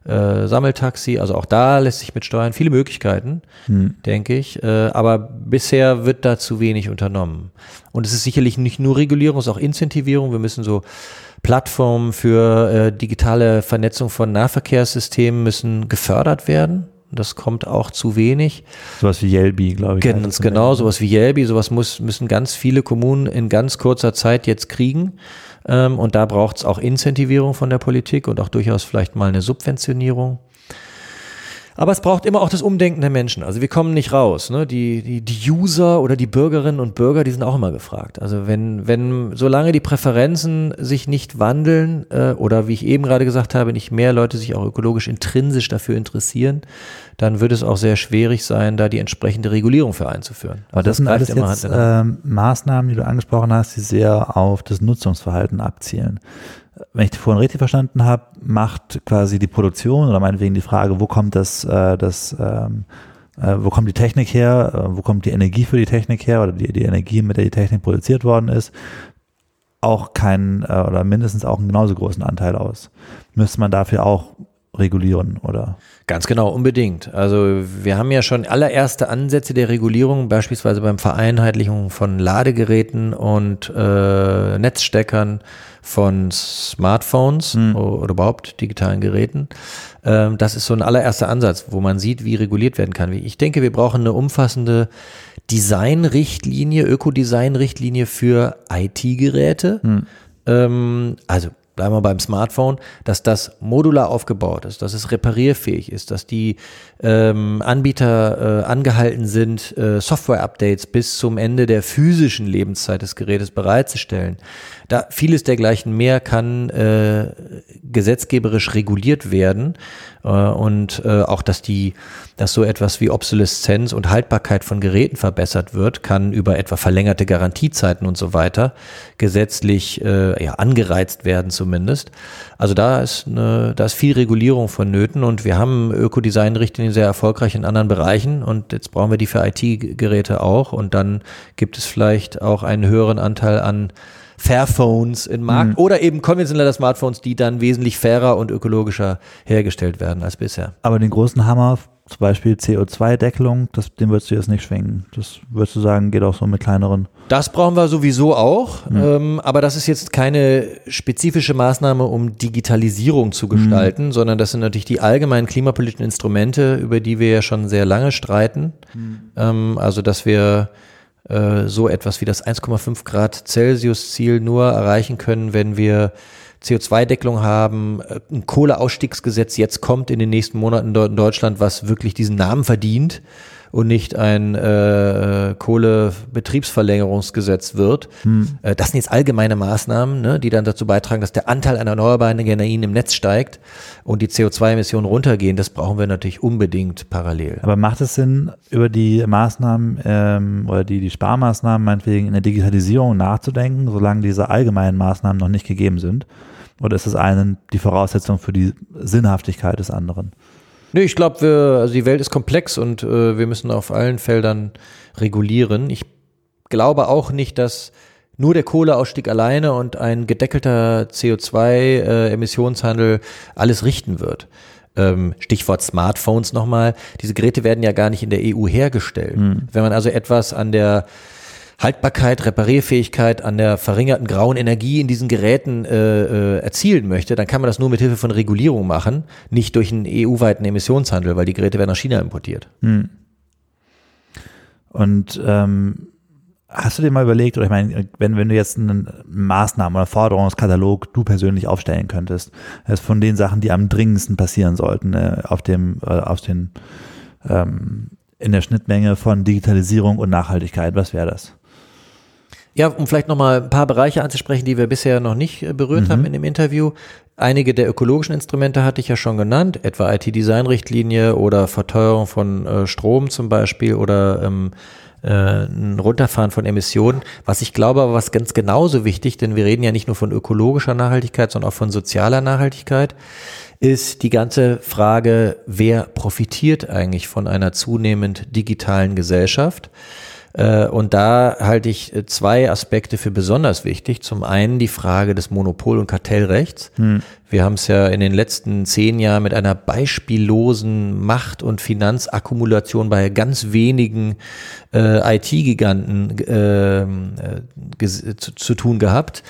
äh, Sammeltaxi, also auch da lässt sich mit Steuern viele Möglichkeiten, hm. denke ich. Äh, aber bisher wird da zu wenig unternommen. Und es ist sicherlich nicht nur Regulierung, es ist auch Incentivierung. Wir müssen so Plattformen für äh, digitale Vernetzung von Nahverkehrssystemen müssen gefördert werden. Das kommt auch zu wenig. Sowas wie Yelby, glaube ich. Ganz genau, sowas wie Yelby, sowas muss, müssen ganz viele Kommunen in ganz kurzer Zeit jetzt kriegen. Ähm, und da braucht es auch Incentivierung von der Politik und auch durchaus vielleicht mal eine Subventionierung. Aber es braucht immer auch das Umdenken der Menschen. Also wir kommen nicht raus. Ne? Die, die, die User oder die Bürgerinnen und Bürger, die sind auch immer gefragt. Also wenn, wenn, solange die Präferenzen sich nicht wandeln äh, oder wie ich eben gerade gesagt habe, nicht mehr Leute sich auch ökologisch intrinsisch dafür interessieren, dann wird es auch sehr schwierig sein, da die entsprechende Regulierung für einzuführen. Aber das, also das sind alles jetzt äh, Maßnahmen, die du angesprochen hast, die sehr auf das Nutzungsverhalten abzielen wenn ich vorhin richtig verstanden habe, macht quasi die Produktion oder meinetwegen die Frage, wo kommt das, äh, das ähm, äh, wo kommt die Technik her, äh, wo kommt die Energie für die Technik her oder die, die Energie, mit der die Technik produziert worden ist, auch keinen äh, oder mindestens auch einen genauso großen Anteil aus. Müsste man dafür auch regulieren, oder? Ganz genau, unbedingt. Also wir haben ja schon allererste Ansätze der Regulierung, beispielsweise beim Vereinheitlichung von Ladegeräten und äh, Netzsteckern von Smartphones mhm. oder überhaupt digitalen Geräten. Ähm, das ist so ein allererster Ansatz, wo man sieht, wie reguliert werden kann. Ich denke, wir brauchen eine umfassende Designrichtlinie, Ökodesign-Richtlinie für IT-Geräte. Hm. Ähm, also bleiben wir beim Smartphone, dass das modular aufgebaut ist, dass es reparierfähig ist, dass die ähm, Anbieter äh, angehalten sind, äh, Software-Updates bis zum Ende der physischen Lebenszeit des Gerätes bereitzustellen. Da vieles dergleichen mehr kann äh, gesetzgeberisch reguliert werden äh, und äh, auch, dass die, dass so etwas wie Obsoleszenz und Haltbarkeit von Geräten verbessert wird, kann über etwa verlängerte Garantiezeiten und so weiter gesetzlich äh, ja, angereizt werden zumindest. Also da ist eine, da ist viel Regulierung vonnöten und wir haben Ökodesign-Richtlinien sehr erfolgreich in anderen Bereichen und jetzt brauchen wir die für IT-Geräte auch und dann gibt es vielleicht auch einen höheren Anteil an Fairphones im Markt Mhm. oder eben konventionelle Smartphones, die dann wesentlich fairer und ökologischer hergestellt werden als bisher. Aber den großen Hammer, zum Beispiel CO2-Deckelung, das, den würdest du jetzt nicht schwingen. Das würdest du sagen, geht auch so mit kleineren. Das brauchen wir sowieso auch, ähm, aber das ist jetzt keine spezifische Maßnahme, um Digitalisierung zu gestalten, sondern das sind natürlich die allgemeinen klimapolitischen Instrumente, über die wir ja schon sehr lange streiten. Ähm, also, dass wir äh, so etwas wie das 1,5 Grad Celsius Ziel nur erreichen können, wenn wir CO2-Deckelung haben, äh, ein Kohleausstiegsgesetz jetzt kommt in den nächsten Monaten in Deutschland, was wirklich diesen Namen verdient und nicht ein äh, Kohlebetriebsverlängerungsgesetz wird. Äh, das sind jetzt allgemeine Maßnahmen, ne, die dann dazu beitragen, dass der Anteil an erneuerbaren Energien im Netz steigt und die CO2-Emissionen runtergehen. Das brauchen wir natürlich unbedingt parallel. Aber macht es Sinn, über die Maßnahmen ähm, oder die, die Sparmaßnahmen meinetwegen in der Digitalisierung nachzudenken, solange diese allgemeinen Maßnahmen noch nicht gegeben sind? Oder ist das eine die Voraussetzung für die Sinnhaftigkeit des anderen? Nee, ich glaube, also die Welt ist komplex und äh, wir müssen auf allen Feldern regulieren. Ich glaube auch nicht, dass nur der Kohleausstieg alleine und ein gedeckelter CO2-Emissionshandel alles richten wird. Ähm, Stichwort Smartphones nochmal. Diese Geräte werden ja gar nicht in der EU hergestellt. Wenn man also etwas an der Haltbarkeit, Reparierfähigkeit, an der verringerten grauen Energie in diesen Geräten äh, äh, erzielen möchte, dann kann man das nur mit Hilfe von Regulierung machen, nicht durch einen EU-weiten Emissionshandel, weil die Geräte werden aus China importiert. Und ähm, hast du dir mal überlegt, oder ich meine, wenn, wenn du jetzt einen Maßnahmen- oder Forderungskatalog du persönlich aufstellen könntest, das von den Sachen, die am dringendsten passieren sollten, äh, auf dem, äh, auf den, ähm, in der Schnittmenge von Digitalisierung und Nachhaltigkeit, was wäre das? Ja, um vielleicht nochmal ein paar Bereiche anzusprechen, die wir bisher noch nicht äh, berührt Mhm. haben in dem Interview. Einige der ökologischen Instrumente hatte ich ja schon genannt, etwa IT-Design-Richtlinie oder Verteuerung von äh, Strom zum Beispiel oder ähm, äh, ein Runterfahren von Emissionen. Was ich glaube, aber was ganz genauso wichtig, denn wir reden ja nicht nur von ökologischer Nachhaltigkeit, sondern auch von sozialer Nachhaltigkeit, ist die ganze Frage, wer profitiert eigentlich von einer zunehmend digitalen Gesellschaft? Äh, Und da halte ich äh, zwei Aspekte für besonders wichtig. Zum einen die Frage des Monopol- und Kartellrechts. Wir haben es ja in den letzten zehn Jahren mit einer beispiellosen Macht- und Finanzakkumulation bei ganz wenigen äh, IT-Giganten äh, äh, ges- zu, zu tun gehabt.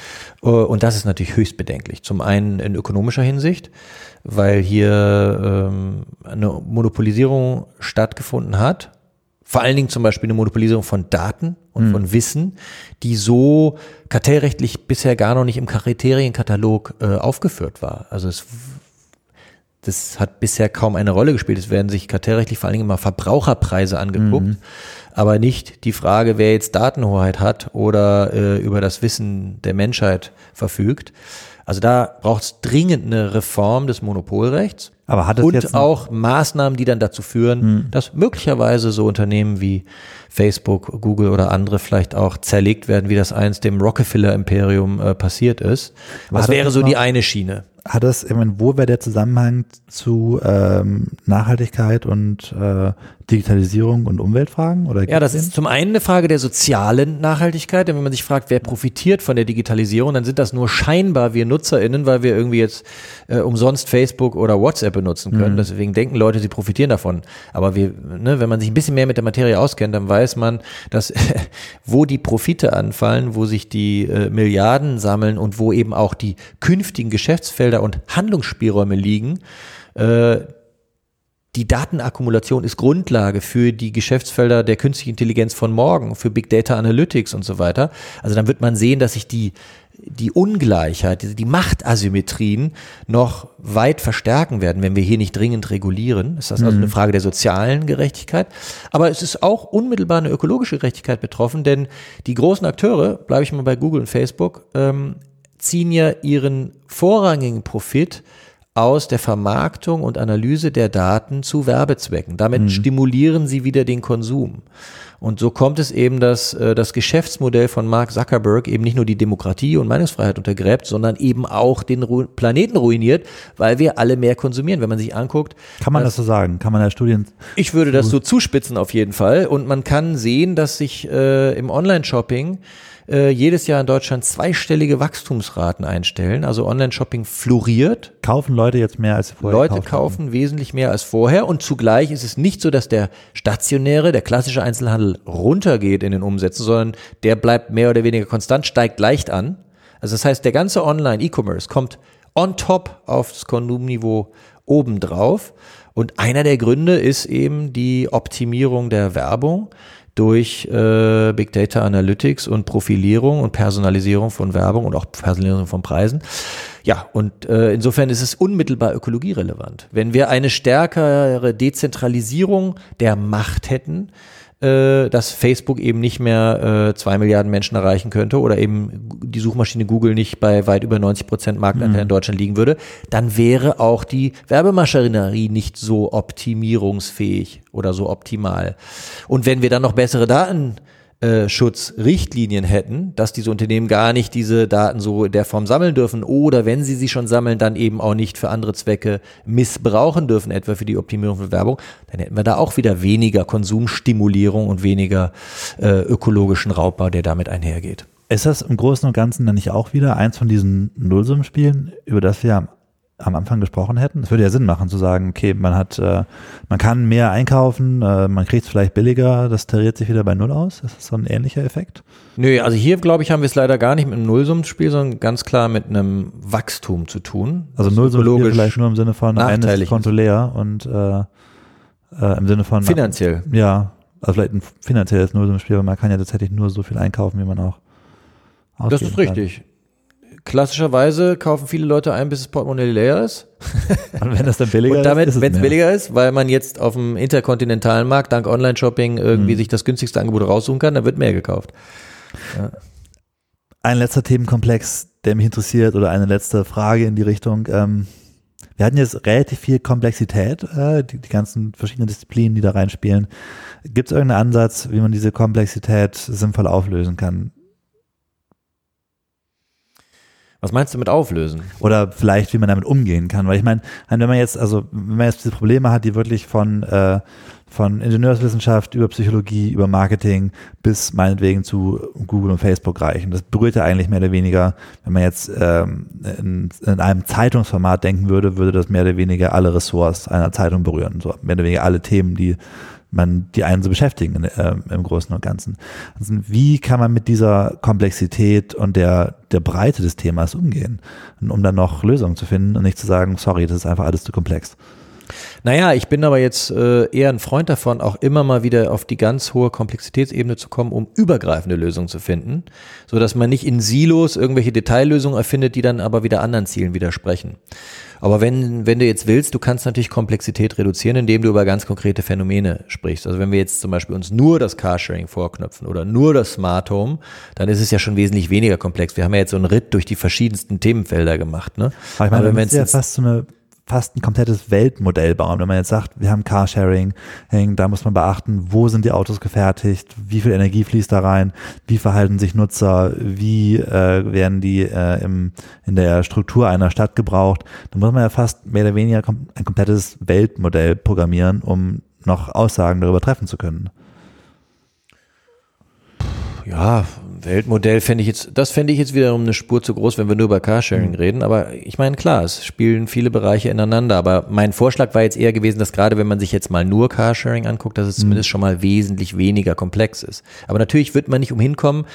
Äh, Und das ist natürlich höchst bedenklich. Zum einen in ökonomischer Hinsicht, weil hier ähm, eine Monopolisierung stattgefunden hat vor allen Dingen zum Beispiel eine Monopolisierung von Daten und von Wissen, die so kartellrechtlich bisher gar noch nicht im Kriterienkatalog äh, aufgeführt war. Also es, das hat bisher kaum eine Rolle gespielt. Es werden sich kartellrechtlich vor allen Dingen immer Verbraucherpreise angeguckt, aber nicht die Frage, wer jetzt Datenhoheit hat oder äh, über das Wissen der Menschheit verfügt. Also da braucht es dringend eine Reform des Monopolrechts. Aber hat es und jetzt auch Maßnahmen, die dann dazu führen, dass möglicherweise so Unternehmen wie Facebook, Google oder andere vielleicht auch zerlegt werden, wie das einst dem Rockefeller-Imperium äh, passiert ist. Das wäre so die eine Schiene. Hat das, ich meine, wo wäre der Zusammenhang zu ähm, Nachhaltigkeit und äh, Digitalisierung und Umweltfragen? Oder Ja, das ist zum einen eine Frage der sozialen Nachhaltigkeit, denn wenn man sich fragt, wer profitiert von der Digitalisierung, dann sind das nur scheinbar wir NutzerInnen, weil wir irgendwie jetzt äh, umsonst Facebook oder WhatsApp benutzen können. Deswegen denken Leute, sie profitieren davon. Aber wir, ne, wenn man sich ein bisschen mehr mit der Materie auskennt, dann weiß man, dass wo die Profite anfallen, wo sich die äh, Milliarden sammeln und wo eben auch die künftigen Geschäftsfelder und Handlungsspielräume liegen, äh, die Datenakkumulation ist Grundlage für die Geschäftsfelder der künstlichen Intelligenz von morgen, für Big Data Analytics und so weiter. Also dann wird man sehen, dass sich die die Ungleichheit, die Machtasymmetrien noch weit verstärken werden, wenn wir hier nicht dringend regulieren. Ist das also eine Frage der sozialen Gerechtigkeit? Aber es ist auch unmittelbar eine ökologische Gerechtigkeit betroffen, denn die großen Akteure, bleibe ich mal bei Google und Facebook, ähm, ziehen ja ihren vorrangigen Profit aus der Vermarktung und Analyse der Daten zu Werbezwecken. Damit mhm. stimulieren sie wieder den Konsum. Und so kommt es eben, dass äh, das Geschäftsmodell von Mark Zuckerberg eben nicht nur die Demokratie und Meinungsfreiheit untergräbt, sondern eben auch den Ru Planeten ruiniert, weil wir alle mehr konsumieren. Wenn man sich anguckt. Kann man das so sagen? Kann man da Studien? Ich würde das so zuspitzen auf jeden Fall. Und man kann sehen, dass sich äh, im Online-Shopping äh, jedes Jahr in Deutschland zweistellige Wachstumsraten einstellen. Also Online-Shopping floriert. Kaufen Leute jetzt mehr als vorher? Leute kaufen, kaufen wesentlich mehr als vorher und zugleich ist es nicht so, dass der stationäre, der klassische Einzelhandel runtergeht in den Umsätzen, sondern der bleibt mehr oder weniger konstant, steigt leicht an. Also das heißt, der ganze Online-E-Commerce kommt on top auf das Konsumniveau obendrauf. Und einer der Gründe ist eben die Optimierung der Werbung durch äh, Big Data Analytics und Profilierung und Personalisierung von Werbung und auch Personalisierung von Preisen. Ja, und äh, insofern ist es unmittelbar ökologierelevant. Wenn wir eine stärkere Dezentralisierung der Macht hätten, äh, dass Facebook eben nicht mehr äh, zwei Milliarden Menschen erreichen könnte oder eben die Suchmaschine Google nicht bei weit über 90 Prozent Marktanteil mhm. in Deutschland liegen würde, dann wäre auch die Werbemaschinerie nicht so optimierungsfähig oder so optimal. Und wenn wir dann noch bessere Daten äh, Schutzrichtlinien hätten, dass diese Unternehmen gar nicht diese Daten so in der Form sammeln dürfen oder wenn sie sie schon sammeln, dann eben auch nicht für andere Zwecke missbrauchen dürfen, etwa für die Optimierung von Werbung, dann hätten wir da auch wieder weniger Konsumstimulierung und weniger äh, ökologischen Raubbau, der damit einhergeht. Ist das im Großen und Ganzen dann nicht auch wieder eins von diesen Nullsummenspielen, über das wir am Anfang gesprochen hätten. Es würde ja Sinn machen zu sagen, okay, man hat, äh, man kann mehr einkaufen, äh, man kriegt es vielleicht billiger, das tariert sich wieder bei Null aus. Ist das so ein ähnlicher Effekt? Nö, also hier glaube ich, haben wir es leider gar nicht mit einem Nullsummenspiel, sondern ganz klar mit einem Wachstum zu tun. Also Nullsummenspiel vielleicht nur im Sinne von eines Konto leer und äh, äh, im Sinne von finanziell. Ja, also vielleicht ein finanzielles Nullsummenspiel, aber man kann ja tatsächlich nur so viel einkaufen, wie man auch Das ist richtig. Kann klassischerweise kaufen viele Leute ein, bis das Portemonnaie leer ist. Und wenn das dann billiger ist. Und damit, wenn es billiger ist, weil man jetzt auf dem interkontinentalen Markt dank Online-Shopping irgendwie mhm. sich das günstigste Angebot raussuchen kann, dann wird mehr gekauft. Ja. Ein letzter Themenkomplex, der mich interessiert, oder eine letzte Frage in die Richtung. Ähm, wir hatten jetzt relativ viel Komplexität, äh, die, die ganzen verschiedenen Disziplinen, die da reinspielen. Gibt es irgendeinen Ansatz, wie man diese Komplexität sinnvoll auflösen kann? Was meinst du mit auflösen? Oder vielleicht, wie man damit umgehen kann. Weil ich meine, wenn man jetzt, also wenn man jetzt diese Probleme hat, die wirklich von, äh, von Ingenieurswissenschaft über Psychologie, über Marketing bis meinetwegen zu Google und Facebook reichen. Das berührt ja eigentlich mehr oder weniger, wenn man jetzt ähm, in, in einem Zeitungsformat denken würde, würde das mehr oder weniger alle Ressorts einer Zeitung berühren. So mehr oder weniger alle Themen, die man die einen so beschäftigen äh, im Großen und Ganzen. Also wie kann man mit dieser Komplexität und der, der Breite des Themas umgehen, um dann noch Lösungen zu finden und nicht zu sagen, sorry, das ist einfach alles zu komplex. Naja, ich bin aber jetzt äh, eher ein Freund davon, auch immer mal wieder auf die ganz hohe Komplexitätsebene zu kommen, um übergreifende Lösungen zu finden, so dass man nicht in Silos irgendwelche Detaillösungen erfindet, die dann aber wieder anderen Zielen widersprechen. Aber wenn, wenn du jetzt willst, du kannst natürlich Komplexität reduzieren, indem du über ganz konkrete Phänomene sprichst. Also wenn wir jetzt zum Beispiel uns nur das Carsharing vorknöpfen oder nur das Smart Home, dann ist es ja schon wesentlich weniger komplex. Wir haben ja jetzt so einen Ritt durch die verschiedensten Themenfelder gemacht. Ne? Aber ich meine, Aber wenn es ja fast so eine fast ein komplettes Weltmodell bauen. Wenn man jetzt sagt, wir haben Carsharing, da muss man beachten, wo sind die Autos gefertigt, wie viel Energie fließt da rein, wie verhalten sich Nutzer, wie äh, werden die äh, im, in der Struktur einer Stadt gebraucht. Da muss man ja fast mehr oder weniger ein komplettes Weltmodell programmieren, um noch Aussagen darüber treffen zu können. Ja, Weltmodell fände ich jetzt, das fände ich jetzt wiederum eine Spur zu groß, wenn wir nur über Carsharing mhm. reden. Aber ich meine, klar, es spielen viele Bereiche ineinander. Aber mein Vorschlag war jetzt eher gewesen, dass gerade wenn man sich jetzt mal nur Carsharing anguckt, dass es mhm. zumindest schon mal wesentlich weniger komplex ist. Aber natürlich wird man nicht umhin kommen,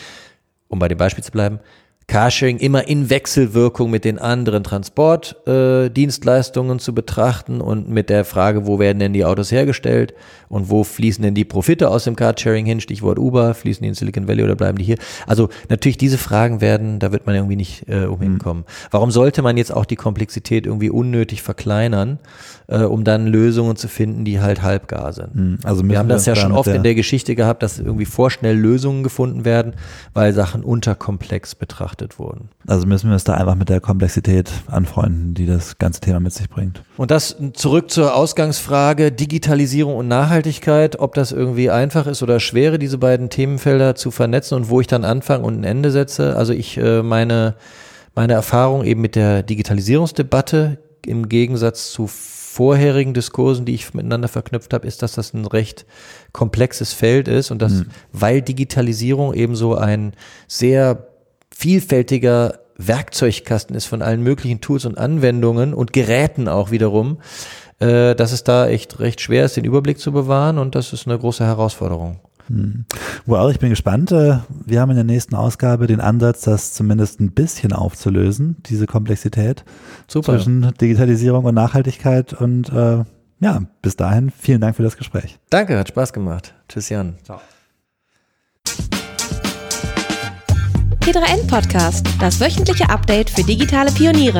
um bei dem Beispiel zu bleiben, Carsharing immer in Wechselwirkung mit den anderen Transportdienstleistungen äh, zu betrachten und mit der Frage, wo werden denn die Autos hergestellt und wo fließen denn die Profite aus dem Carsharing hin, Stichwort Uber, fließen die in Silicon Valley oder bleiben die hier? Also natürlich diese Fragen werden, da wird man irgendwie nicht äh, umhinkommen. Mhm. Warum sollte man jetzt auch die Komplexität irgendwie unnötig verkleinern, äh, um dann Lösungen zu finden, die halt halbgar sind? Mhm. Also wir haben das ja schon oft in der Geschichte gehabt, dass irgendwie vorschnell Lösungen gefunden werden, weil Sachen unterkomplex betrachtet betrachtet wurden. Also müssen wir uns da einfach mit der Komplexität anfreunden, die das ganze Thema mit sich bringt. Und das zurück zur Ausgangsfrage Digitalisierung und Nachhaltigkeit, ob das irgendwie einfach ist oder schwer, diese beiden Themenfelder zu vernetzen und wo ich dann anfange und ein Ende setze. Also ich äh, meine, meine Erfahrung eben mit der Digitalisierungsdebatte im Gegensatz zu vorherigen Diskursen, die ich miteinander verknüpft habe, ist, dass das ein recht komplexes Feld ist und dass, mhm. weil Digitalisierung eben so ein sehr vielfältiger Werkzeugkasten ist von allen möglichen Tools und Anwendungen und Geräten auch wiederum, äh, dass es da echt recht schwer ist, den Überblick zu bewahren und das ist eine große Herausforderung. Hm. Wow, ich bin gespannt. Äh, wir haben in der nächsten Ausgabe den Ansatz, das zumindest ein bisschen aufzulösen, diese Komplexität Super. zwischen Digitalisierung und Nachhaltigkeit. Und äh, ja, bis dahin vielen Dank für das Gespräch. Danke, hat Spaß gemacht. Tschüss, Jan. Ciao. T3N Podcast, das wöchentliche Update für digitale Pioniere.